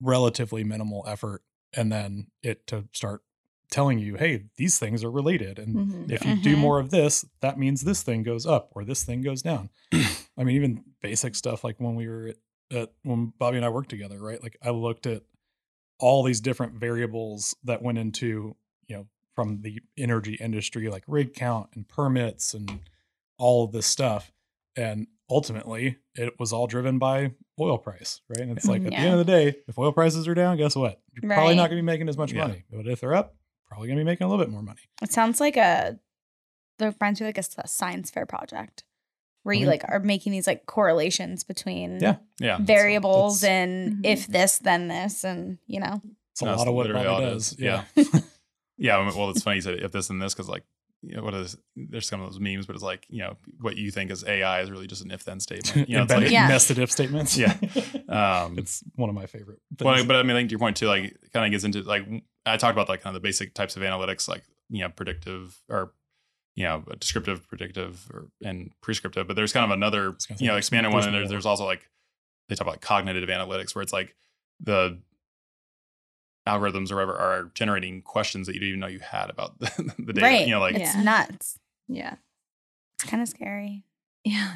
relatively minimal effort and then it to start telling you hey these things are related and Mhm. if you do Mhm. more of this that means this thing goes up or this thing goes down i mean even basic stuff like when we were at, at when bobby and i worked together right like i looked at all these different variables that went into you know from the energy industry like rig count and permits and all of this stuff and ultimately it was all driven by oil price right and it's like at the end of the day if oil prices are down guess what you're probably not going to be making as much Yeah. money but if they're up probably going to be making a little bit more money It sounds like a, that reminds me like a s- science fair project. where you mean- like are making these like correlations between Yeah. Yeah. variables That's- and Mhm. if this then this and you know It's a No, lot of what literally Bobby it does. is. Yeah. Yeah. Well, it's funny you said if this and this because like you know what is there's some of those memes, but it's like you know what you think is AI is really just an if then statement. You know, it's like Yeah. nested if statements. Yeah. um, it's one of my favorite. Well, things. but I mean, I think to your point too, like, kind of gets into like I talked about like kind of the basic types of analytics, like you know, predictive or you know, descriptive, predictive, or and prescriptive. But there's kind of another was gonna say, you know there's- expanded one, and there's, there's also like they talk about cognitive analytics, where it's like the algorithms or whatever are generating questions that you didn't even know you had about the, the data. right You know, like it's Yeah. nuts Yeah. it's kind of scary Yeah.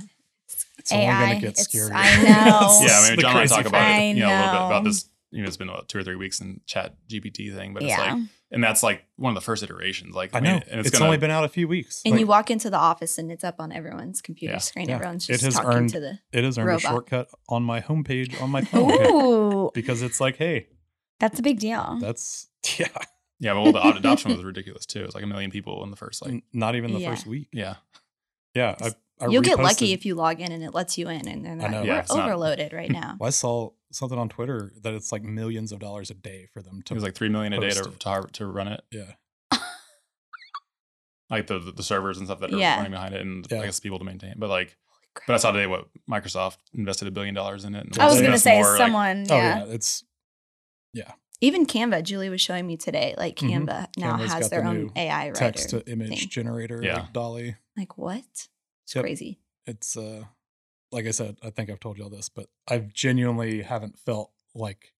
it's only AI, going to get it's- scarier. I know. Yeah, I mean, the John and I talk about. I it, you know, a little bit about this. You know, it's been about two or three weeks in Chat GPT thing, but it's yeah like, and that's like one of the first iterations. Like, I mean, know. and it's gonna, only been out a few weeks. And Like, you walk into the office and it's up on everyone's computer Yeah. screen. Yeah. Everyone's It just has talking earned- to the. it has earned robot. a shortcut on my homepage on my phone Ooh, because it's like, hey, that's a big deal that's yeah, Yeah, well, the ad- adoption was ridiculous too. It was like a million people in the first like not even the Yeah. first week. yeah. Yeah, I, I You'll get lucky if you log in and it lets you in, and then I know. we're Yeah, it's not- overloaded right now. Well, I saw something on Twitter that it's like millions of dollars a day for them to. It to was like three million a day to, to to run it, yeah. like the the servers and stuff that are Yeah. running behind it, and Yeah. I guess people to maintain. But like, but I saw today what Microsoft invested a billion dollars in it. and i was gonna say more, like- someone Oh yeah yeah, Even Canva, Julie was showing me today. Like Mhm. Canva now Canva's has their the own AI writer. text to image thing. generator, Yeah. like DALL-E. Like what? It's Yep. crazy. It's uh, like I said, I think I've told you all this, but I genuinely haven't felt like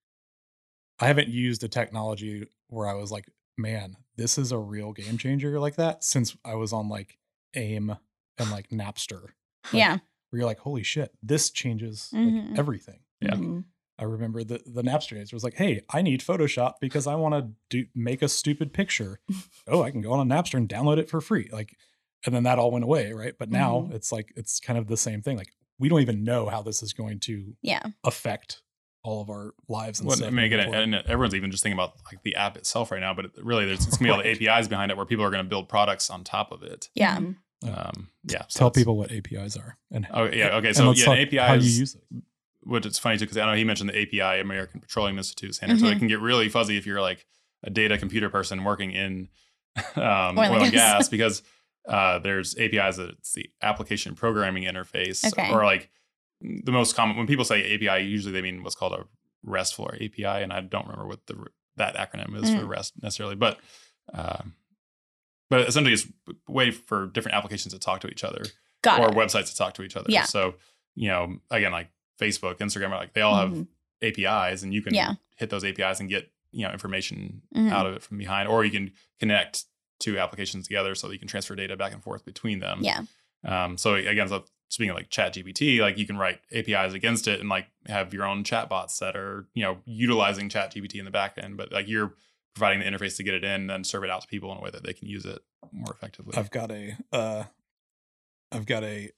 I haven't used a technology where I was like, man, this is a real game changer like that since I was on like AIM and like Napster. Like, yeah where you're like, holy shit, this changes Mhm. like everything. Yeah. Mhm. I remember the the Napster days was like, hey, I need Photoshop because I want to do make a stupid picture. oh, I can go on a Napster and download it for free. Like, and then that all went away, right? But now Mhm. it's like it's kind of the same thing. Like, we don't even know how this is going to yeah affect all of our lives and Well, stuff. I mean, again, and everyone's even just thinking about like the app itself right now, but it- really, there's it's gonna be all the APIs behind it where people are gonna build products on top of it. yeah Mhm. Yeah. Um, yeah. so tell people what APIs are and Oh yeah. Okay. So yeah, talk an API how you use it. Which it's funny too because I know he mentioned the API American Petroleum Institute standard, so it Mhm. can get really fuzzy if you're like a data computer person working in um, Oil oil, and gas. because uh, there's APIs that it's the application programming interface Okay. or like the most common when people say API, usually they mean what's called a RESTful or API, and I don't remember what the that acronym is for Mm. REST necessarily, but um, but essentially it's a way for different applications to talk to each other got or it websites to talk to each other. Yeah. So, you know, again, like Facebook, Instagram, like they all have Mhm. APIs and you can Yeah. hit those APIs and get, you know, information Mhm. out of it from behind, or you can connect two applications together so that you can transfer data back and forth between them. yeah Um, so again, so speaking of like chat GPT, like you can write APIs against it and like have your own chat bots that are, you know, utilizing chat GPT in the back end, but like you're providing the interface to get it in and then serve it out to people in a way that they can use it more effectively. I've got a uh I've got a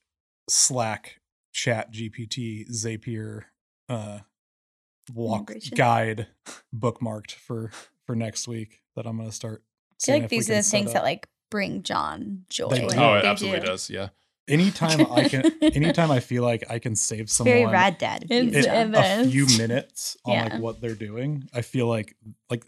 Slack chat GPT Zapier uh walk Integration. guide bookmarked for for next week that I'm gonna start. I feel like these are the things up. that like bring John joy. They oh, it They absolutely do. does. Yeah. anytime I can anytime I feel like I can save someone Very rad dad. of you, It's- it- a few minutes on Yeah. like what they're doing, I feel like like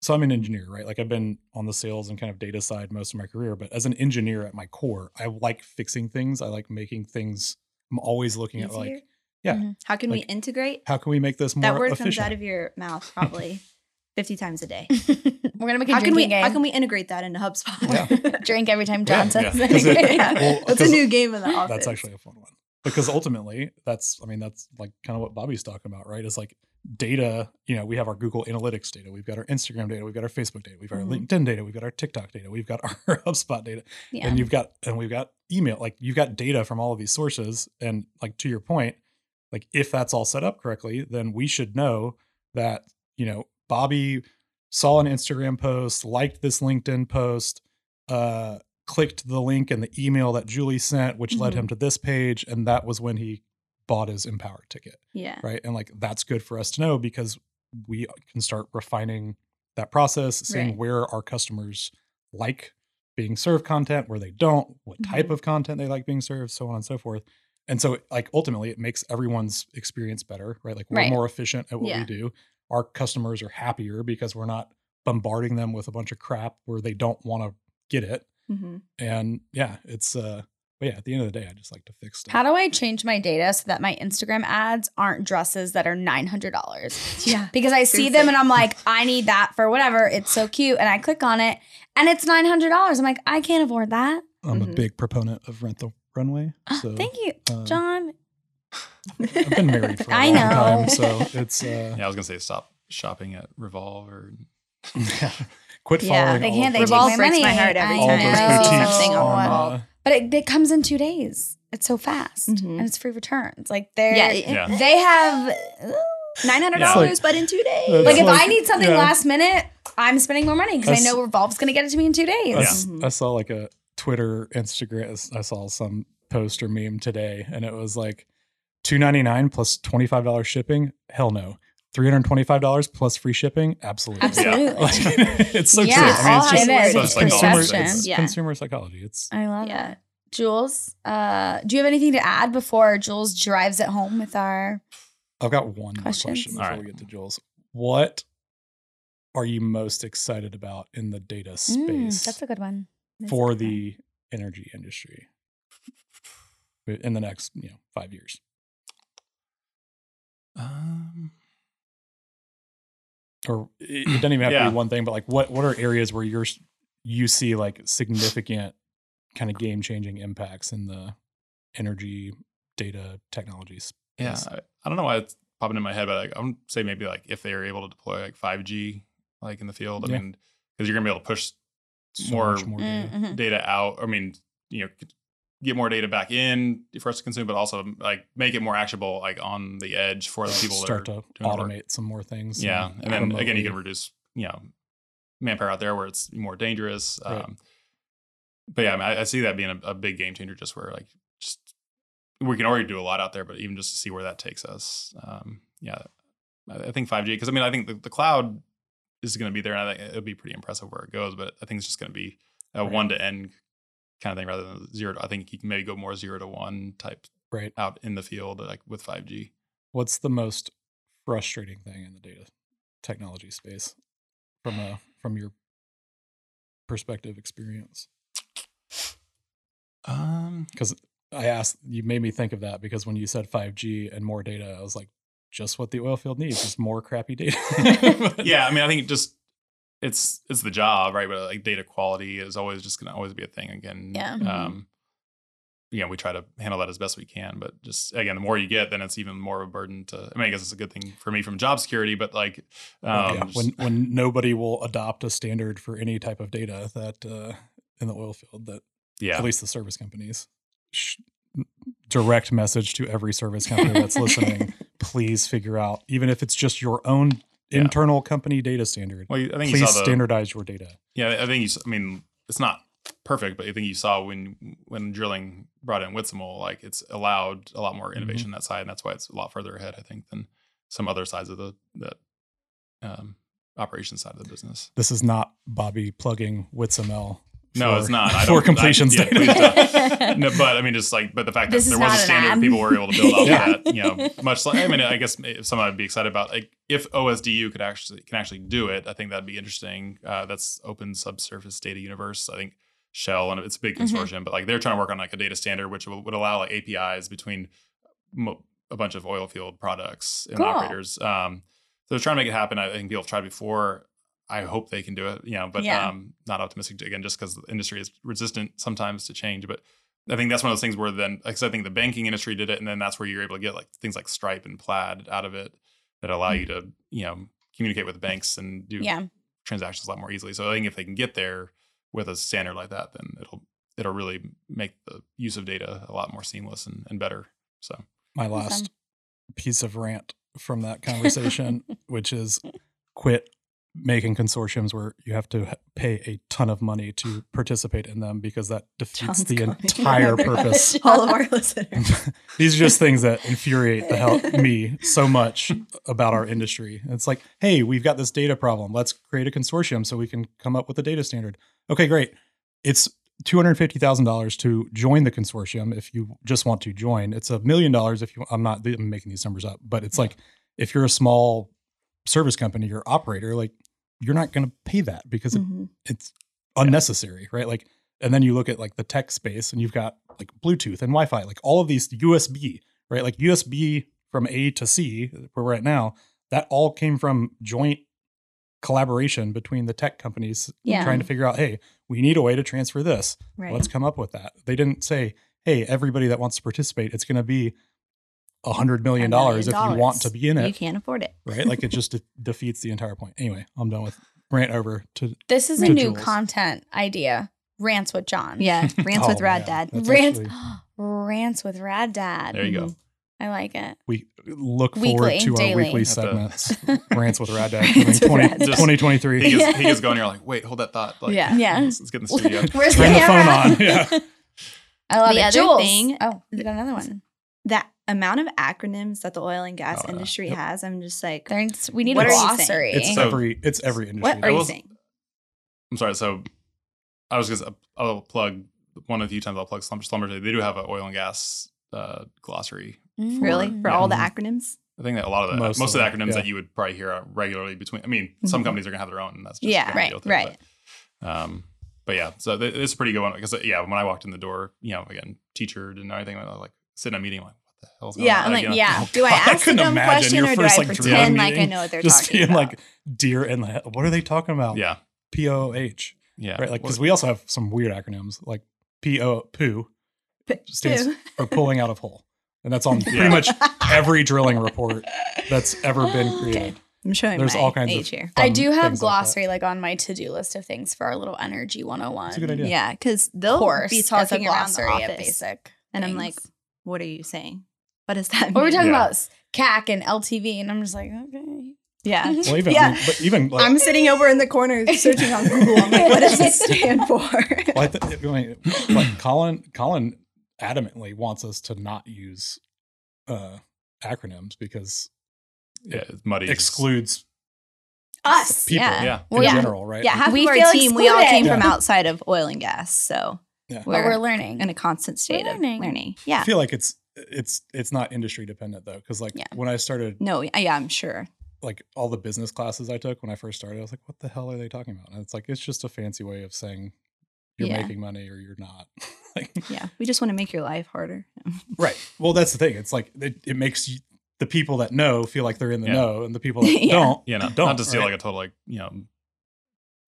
so I'm an engineer, right? Like I've been on the sales and kind of data side most of my career, but as an engineer at my core, I like fixing things. I like making things. I'm always looking at like Easier? yeah, Mhm. How can we integrate? how can we make this more That word efficient? comes out of your mouth probably 50 times a day. We're gonna make a How can we drinking game. how can we integrate that into HubSpot? Yeah. drink every time John says yeah. it? 'Cause it- Yeah. well, That's a 'cause new game in the office. That's actually a fun one because ultimately, that's I mean that's like kind of what Bobby's talking about, right? Is like data. You know, we have our Google Analytics data, we've got our Instagram data, we've got our Facebook data, we've got Mhm. our LinkedIn data, we've got our TikTok data, we've got our HubSpot data, yeah. and you've got and we've got email. Like you've got data from all of these sources, and like to your point, like if that's all set up correctly, then we should know that you know Bobby saw an Instagram post, liked this LinkedIn post, uh, clicked the link in the email that Julie sent, which led Mhm. him to this page, and that was when he bought his Empower ticket, Yeah. right? And like that's good for us to know because we can start refining that process, seeing Right. where our customers like being served content, where they don't, what type Mhm. of content they like being served, so on and so forth. And so, like, ultimately, it makes everyone's experience better, right? Like, we're Right. more efficient at what Yeah. we do. Our customers are happier because we're not bombarding them with a bunch of crap where they don't want to get it. Mhm. And yeah, it's, uh, but yeah, at the end of the day, I just like to fix stuff. How do I change my data so that my Instagram ads aren't dresses that are $900? Yeah. Because I see them and I'm like, I need that for whatever. It's so cute. And I click on it and it's $900. I'm like, I can't afford that. I'm a Mhm. big proponent of Rent the Runway. So, Thank you, um, John. I've been married for a I long know. time, so it's uh, Yeah, I was gonna say stop shopping at Revolve or yeah. Quit Yeah, following. they all can't. of They those- take Revolve my breaks money. my heart every I all time those I see know. boutiques something on on, Revolve. uh, But it, it comes in two days. It's so fast Mhm. and it's free returns. Like they're Yeah, Yeah. they have Nine hundred Yeah. dollars, but in two days. It's like if like- I need something yeah. last minute, I'm spending more money because I That's- know Revolve's gonna get it to me in two days. I, Yeah. s- Mhm. I saw like a Twitter, Instagram. I saw some post or meme today, and it was like two ninety nine plus twenty five dollars shipping. Hell no. Three hundred twenty five dollars plus free shipping. Absolutely. Absolutely. Like, it's so Yeah, true. it's I mean, it's just to. So it's it's consumer, it's Yeah. consumer psychology. It's I love Yeah. it. Jules, uh, do you have anything to add before Jules drives it home with our I've got one more question before All right. we get to Jules. What are you most excited about in the data space Mm, that's a good one. That's for good one. the energy industry in the next you know five years? um, Or it, it doesn't even have to be one thing, but like what what are areas where you're you see like significant kind of game changing impacts in the energy data technologies? yeah, I, I don't know why it's popping in my head, but like, I would say maybe like if they are able to deploy like 5G like in the field, I Yeah. mean, because you're gonna be able to push So more much more data. Mhm. data out. I mean, you know, get more data back in for us to consume, but also like make it more actionable, like on the edge for the people Start that are to work. automate some more things. Yeah, and then again, you can reduce you know manpower out there where it's more dangerous. Right. Um, but yeah, I, mean, I, I see that being a, a big game changer. Just where like just we can already do a lot out there, but even just to see where that takes us. Um, yeah, I, I think 5G because I mean I think the, the cloud is going to be there, and I think it'll be pretty impressive where it goes. But I think it's just going to be a Right. one to end kind of thing rather than zero. To, I think you can maybe go more zero to one type right. out in the field like with 5G. What's the most frustrating thing in the data technology space from a from your perspective experience? Um, Because I asked, you made me think of that because when you said 5G and more data, I was like, just what the oil field needs is more crappy data. yeah, I mean, I think just it's it's the job, right? But like data quality is always just going to always be a thing. Again, Yeah. Um, yeah, we try to handle that as best we can, but just again, the more you get, then it's even more of a burden to. I mean, I guess it's a good thing for me from job security, but like, um, Yeah, just- when when nobody will adopt a standard for any type of data that uh, in the oil field that yeah, at least the service companies sh- direct message to every service company that's listening please figure out even if it's just your own Yeah. internal company data standard well, I think you please saw the standardize your data Yeah, I think you. I mean, it's not perfect, but I think you saw when when drilling brought in WITSML, like it's allowed a lot more innovation on that side, and that's why it's a lot further ahead, I think, than some other sides of the the um, operations side of the business. this is not bobby plugging witsml No, for- it's not. I for don't- completions I- yeah, data no, but I mean, just like, but the fact that This is there was a not an standard, ad. people were able to build off Yeah. of that. You know, much like I mean, I guess if someone would be excited about like if OSDU could actually can actually do it, I think that'd be interesting. Uh, that's Open Subsurface Data Universe. I think Shell and it's a big Mhm. consortium, but like they're trying to work on like a data standard which would, would allow like APIs between mo- a bunch of oil field products and Cool. operators. Um, so they're trying to make it happen. I think people have tried before. I hope they can do it, you know, but Yeah. um, not optimistic again, just because the industry is resistant sometimes to change. But I think that's one of those things where then, because I think the banking industry did it, and then that's where you're able to get like things like Stripe and Plaid out of it that allow you to, you know, communicate with banks and do yeah. transactions a lot more easily. So I think if they can get there with a standard like that, then it'll it'll really make the use of data a lot more seamless and, and better. So my Awesome. last piece of rant from that conversation which is quit making consortiums where you have to pay a ton of money to participate in them because that defeats John's the entire purpose All of our listeners. These are just things that infuriate the hell me so much about our industry. It's like, hey, we've got this data problem. Let's create a consortium so we can come up with a data standard. Okay, great. it's two hundred fifty thousand dollars to join the consortium if you just want to join. It's a million dollars if you. I'm not I'm making these numbers up, but it's like if you're a small service company, your operator, like you're not going to pay that because it, Mhm. it's unnecessary, right? Like, and then you look at like the tech space, and you've got like Bluetooth and Wi-Fi, like all of these USB, right? Like USB from A to C, where we're at now, that all came from joint collaboration between the tech companies Yeah. trying to figure out, hey, we need a way to transfer this. Right. Let's come up with that. They didn't say, hey, everybody that wants to participate, it's going to be a hundred million dollars if you want to be in it. you can't afford it. right? Like it just de- defeats the entire point. Anyway, I'm done with rant over to This is a new Jules. content idea. Rants with John. Yeah. Rants with Oh, Rad man. Dad. That's Rants, actually- rants with Rad Dad. There you go. I like it. we look Weekly, forward to daily. our weekly At the- segments. Rants with Rad Dad Rants with 20, 2023. He gets, he gets going. You're like, wait, hold that thought. Like, Yeah. Yeah. Let's, let's get in the studio. Where's Turn the phone camera? on. Yeah. I love The it. other Jules. thing- oh, you got another one. That amount of acronyms that the oil and gas Oh, yeah. industry Yep. has, I'm just like, There's, we need What a are you saying? glossary. It's So- every it's every industry. what are you saying? I'm sorry. So I was just I'll plug one of the few times I'll plug Slumber Slumber. today. They do have an oil and gas uh, glossary. Mm. Really? For all the acronyms? I think that a lot of the Most most, of of the acronyms yeah. that you would probably hear regularly between. I mean, some Mhm. companies are gonna have their own, and that's just Yeah, gonna right, deal with it, right. But, um, but yeah, so th- it's a pretty good one because yeah, when I walked in the door, you know, again, teacher didn't know anything. I was like sitting in a meeting, like, what the hell's going Yeah, on? I'm like, you know, yeah. Do I God, I ask a dumb imagine question your or do first, I like, pretend dream like I know what they're just talking being about? like deer and what are they talking about? yeah, P O H. yeah, Right. Like because we also have some weird acronyms like P O poo stands poo. for pulling out of hole. And that's on pretty much every drilling report that's ever been created. I'm showing There's my all kinds age of here. I do have things like glossary like, on my to-do list of things for our little energy 101. That's a good idea. Yeah, because they'll Course be as a talking around the glossary of office, basic. and I'm like, "What are you saying? What does that mean?" What are we talking Yeah. about? CAC and LTV, and I'm just like, okay. Yeah, Well, even Yeah. I mean, but even like I'm sitting over in the corner searching on Google. I'm like, "What does this stand for?" well, I th- I mean, like Colin Colin adamantly wants us to not use uh acronyms because yeah, it's muddy. excludes Us, people yeah, Yeah. in Well, yeah. general, right? yeah. Half We of our feel team, we all came excluded. from Yeah. outside of oil and gas, so Yeah. But we're we're learning. in a constant state of learning. learning. I Yeah, feel like it's it's it's not industry dependent though, because like Yeah. when I started no, yeah, I'm sure. like all the business classes I took when I first started, I was like, what the hell are they talking about? And it's like it's just a fancy way of saying you're Yeah. making money or you're not. like, Yeah, we just want to make your life harder. right. Well, that's the thing. It's like it, it makes you, the people that know feel like they're in the Yeah. know, and the people that Yeah. don't, Yeah, not, don't. not to steal right? like a total like you know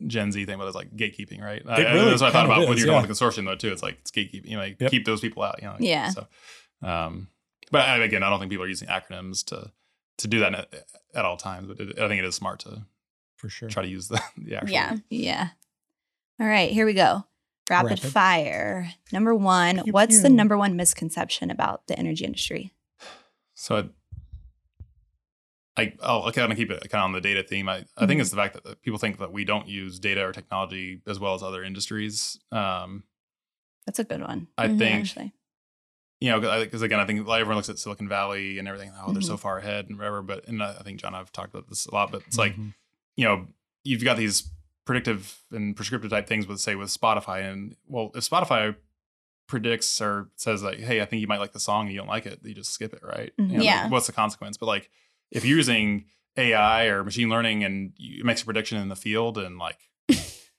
Gen Z thing, but it's like gatekeeping, right? It I- I- really that's what I thought kind of about when is, you're talking yeah. about the consortium though too. It's like it's gatekeeping. You know, like Yep. keep those people out. You know, like, Yeah. So, um, but again, I don't think people are using acronyms to to do that at, at all times. But it, I think it is smart to for sure. try to use the the actual. yeah. Yeah. All right, here we go. Rapid, Rapid. fire. Number one. Pew, what's the number one misconception about the energy industry? So it, I I'll kind of keep it kind of on the data theme. I, I think Mhm. it's the fact that- that people think that we don't use data or technology as well as other industries. Um, That's a good one. I Mhm. think Actually. You know, because again, I think like, everyone looks at Silicon Valley and everything. Oh, they're so Mhm. far ahead and whatever. But and I think John, I've talked about this a lot. But it's like Mhm. you know, you've got these predictive and prescriptive type things with say with Spotify, and well, if Spotify predicts or says like, hey, I think you might like the song and you don't like it, you just skip it, right? Mhm. You know, like, Yeah. what's the consequence? But like, if you're using AI or machine learning and you, it makes a prediction in the field and like.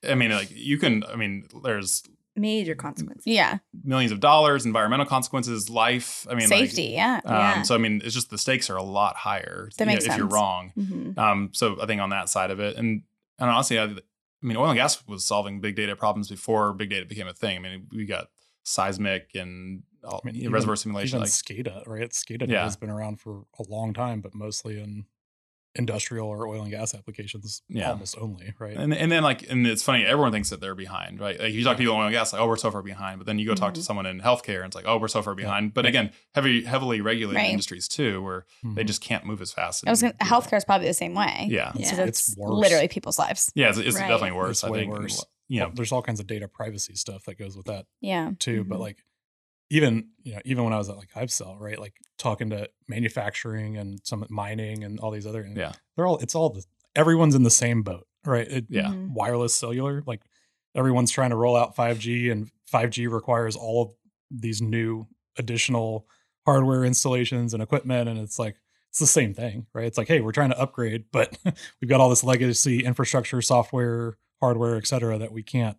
I mean, like you can. I mean, there's Major consequences. Yeah. millions of dollars, environmental consequences, life. I mean, like, Safety. yeah. um, Yeah. So I mean, it's just the stakes are a lot higher. That you know, makes if you're sense. wrong. Mhm. Um, so I think on that side of it, and and honestly, I, I mean, oil and gas was solving big data problems before big data became a thing. I mean, we got seismic and all, I mean, even- reservoir simulation. Even Like, SCADA, right? SCADA Yeah. has been around for a long time, but mostly in industrial or oil and gas applications, Yeah. almost only, right? and and then like, and it's funny. Everyone thinks that they're behind, right? Like you talk to people in oil and gas, like, oh, we're so far behind. But then you go talk to Mhm. someone in healthcare, and it's like, oh, we're so far Yeah. behind. But again, heavy, heavily regulated Right. industries too, where they Mhm. just can't move as fast. I was gonna, healthcare is probably the same way. Yeah. Yeah. So It's it's worse. literally people's lives. Yeah, it's, it's Right. definitely worse. It's I way think. worse. You know, Well, there's all kinds of data privacy stuff that goes with that Yeah. too. But Mhm. like even you know even when I was at like HiveCell, right? Like talking to manufacturing and some mining and all these other Yeah. they're all it's all the everyone's in the same boat, right? It, Yeah. Mhm. wireless cellular like everyone's trying to roll out 5G and 5G requires all of these new additional hardware installations and equipment and it's like it's the same thing, right? It's like, hey, we're trying to upgrade, but we've got all this legacy infrastructure, software, hardware, et cetera, that we can't.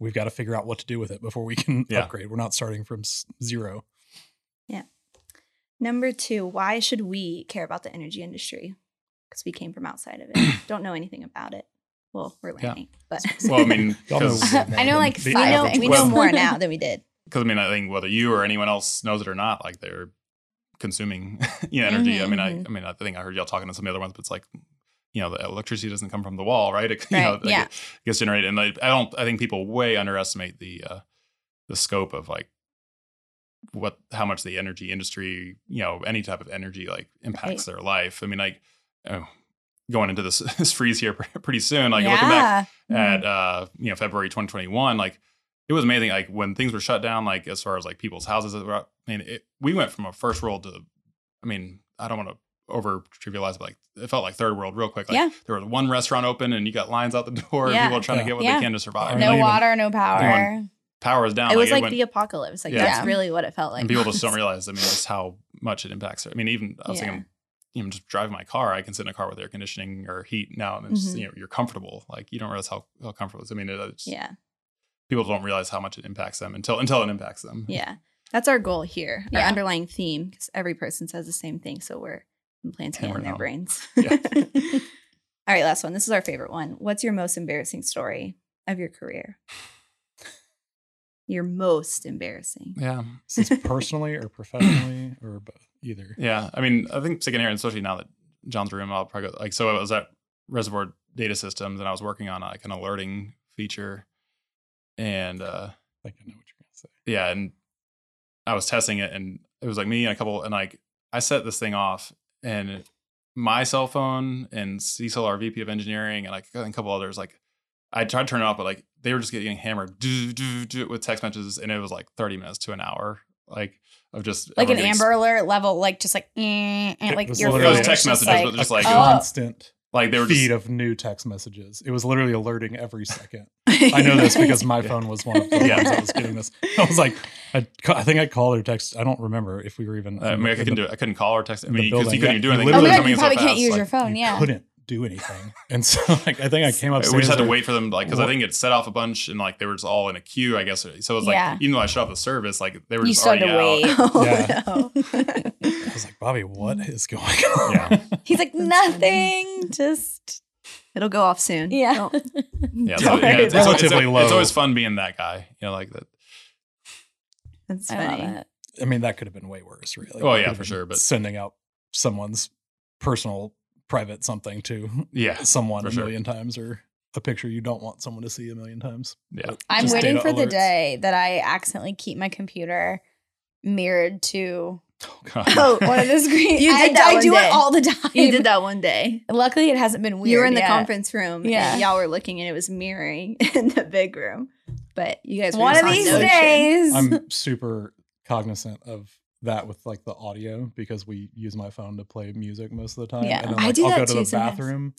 We've got to figure out what to do with it before we can Yeah. upgrade. We're not starting from zero. Yeah. Number two, why should we care about the energy industry? Because we came from outside of it, don't know anything about it. Well, we're Yeah. learning, but Well, I mean, Y'all know 'cause- way more I know, like, the we five know we things. know more now than we did. because I mean, I think whether you or anyone else knows it or not, like they're consuming you know, energy. I mean, I, Mhm, I mean, I think I heard y'all talking to some of the other ones, but it's like, you know, the electricity doesn't come from the wall, right? It, you know, Right, like, yeah. it gets generated, and I, I don't. I think people way underestimate the uh, the scope of like what how much the energy industry, you know, any type of energy like impacts their life. I mean, like oh, going into this this freeze here pretty soon, like looking back yeah. at uh you know February 2021 like it was amazing like when things were shut down like as far as like people's houses that were up, I mean it, we went from a first world to I mean I don't want to over trivialize but like it felt like third world real quick like Yeah. there was one restaurant open and you got lines out the door Yeah. and people trying Yeah. to get what Yeah. they can to survive I mean, no even- water, no power. Anyone- power is down it was like went- the apocalypse. Like Yeah. that's really what it felt like. and people just don't realize I mean just how much it impacts I mean even I was Yeah. thinking even just drive my car, I can sit in a car with air conditioning or heat now, and it's, Mhm. you know you're comfortable. Like you don't realize how, how comfortable it is. I mean, it, it's, yeah, people don't realize how much it impacts them until until it impacts them. yeah. That's our goal here. Our underlying theme, because every person says the same thing, so we're implanting it Hammer in their down. brains. Yeah. All right, last one. This is our favorite one. What's your most embarrassing story of your career? Your most embarrassing. Yeah. Is this personally or professionally or both? Either. Yeah. I mean, I think secondary, and especially now that John's room, I'll probably go, like, so I was at Reservoir Data Systems and I was working on like an alerting feature. And uh, I think I know what you're gonna say. yeah, and I was testing it and it was like me and a couple, and like I set this thing off and my cell phone and Cecil, our VP of engineering, and like a couple others, like I tried to turn it off, but like they were just getting hammered do, do, do, with text messages, and it was like 30 minutes to an hour, like of just like an everyone getting Amber Alert level, like just like, eh, eh, It like was your literally- phone It was text just messages, like, but just a like- Oh. constant like they were feed just of new text messages. It was literally alerting every second. I know this because my Yeah. phone was one of the Yeah. ones that was getting this. I was like, I, I think I called or text. I don't remember if we were even. I in mean, I the- couldn't do it. I couldn't call or text. I mean, because you couldn't oh, Yeah, even do anything. oh literally- my god, you in so probably can't use like, your phone. you Yeah. couldn't do anything. And so, like, I think I came up. We just had to wait for them, like, because I think it set off a bunch, and like they were just all in a queue, I guess. So it was like, Yeah. even though I shut off the service, like they were You just already to out. wait. oh, Yeah. no. I was like, Bobby, what is going on? Yeah. He's like, nothing. Just It'll go off soon. Yeah. Don't- Yeah, don't so, yeah, it's, it's, about it's, Relatively it's, always fun being that guy, you know, like that. That's I funny. love it. I mean, that could have been way worse, really. Oh, It yeah, for sure, but- sending out someone's personal, private something to Yeah, someone a sure. million times or a picture you don't want someone to see a million times. Yeah. I'm just waiting data for the day that I accidentally keep my computer mirrored to Oh, God. Oh, one of the screens. You I, that I one do day. it all the time. You did that one day. Luckily, it hasn't been weird. you were in the yet. conference room Yeah. and y'all were looking and it was mirroring in the big room. But you guys were One just of on these Notion. days. I'm super cognizant of that with like the audio because we use my phone to play music most of the time. Yeah. And then I like, do I'll that go to too the sometimes. bathroom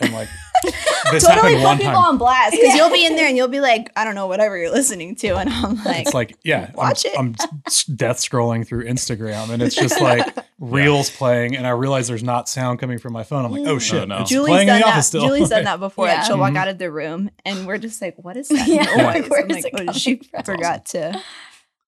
and like this totally happened put one people time. on blast because Yeah. you'll be in there and you'll be like, I don't know, whatever you're listening to, and I'm like, it's like yeah, watch I'm, it. I'm death scrolling through Instagram and it's just like reels playing and I realize there's not sound coming from my phone. I'm like, oh shit, no. it's Julie's playing in done the that. office still. Julie's done that before. Yeah. She'll walk Mhm. out of the room and we're just like, what is that Yeah. noise? Where I'm is like, it oh, she from? forgot to.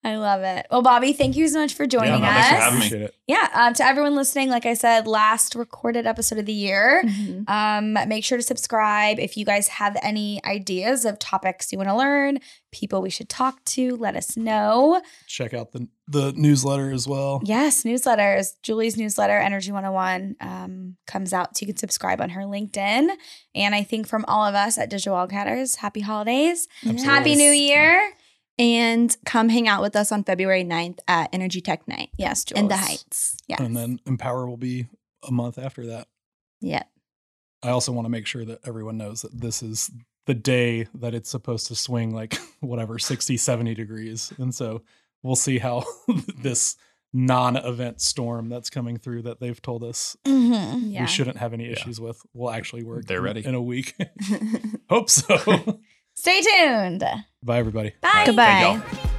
I love it. Well, Bobby, thank you so much for joining no, us. thanks for having me. Appreciate it. Yeah, um, to everyone listening, like I said, last recorded episode of the year. Um, make sure to subscribe. If you guys have any ideas of topics you want to learn, people we should talk to, let us know. Check out the the newsletter as well. Yes, newsletters. Julie's newsletter, Energy 101, um, comes out. So you can subscribe on her LinkedIn. And I think from all of us at Digital Wildcatters, happy holidays. Absolutely. Happy New Year. And come hang out with us on February 9th at Energy Tech Night Yes, Jules. in the Heights. Yes. And then Empower will be a month after that. Yeah. I also want to make sure that everyone knows that this is the day that it's supposed to swing like whatever 60 70 degrees and so we'll see how this non-event storm that's coming through that they've told us Mhm. Yeah. we shouldn't have any Yeah. issues with will actually work They're in- ready. in a week hope so Stay tuned. Bye, everybody. Bye. Goodbye. Thank y'all.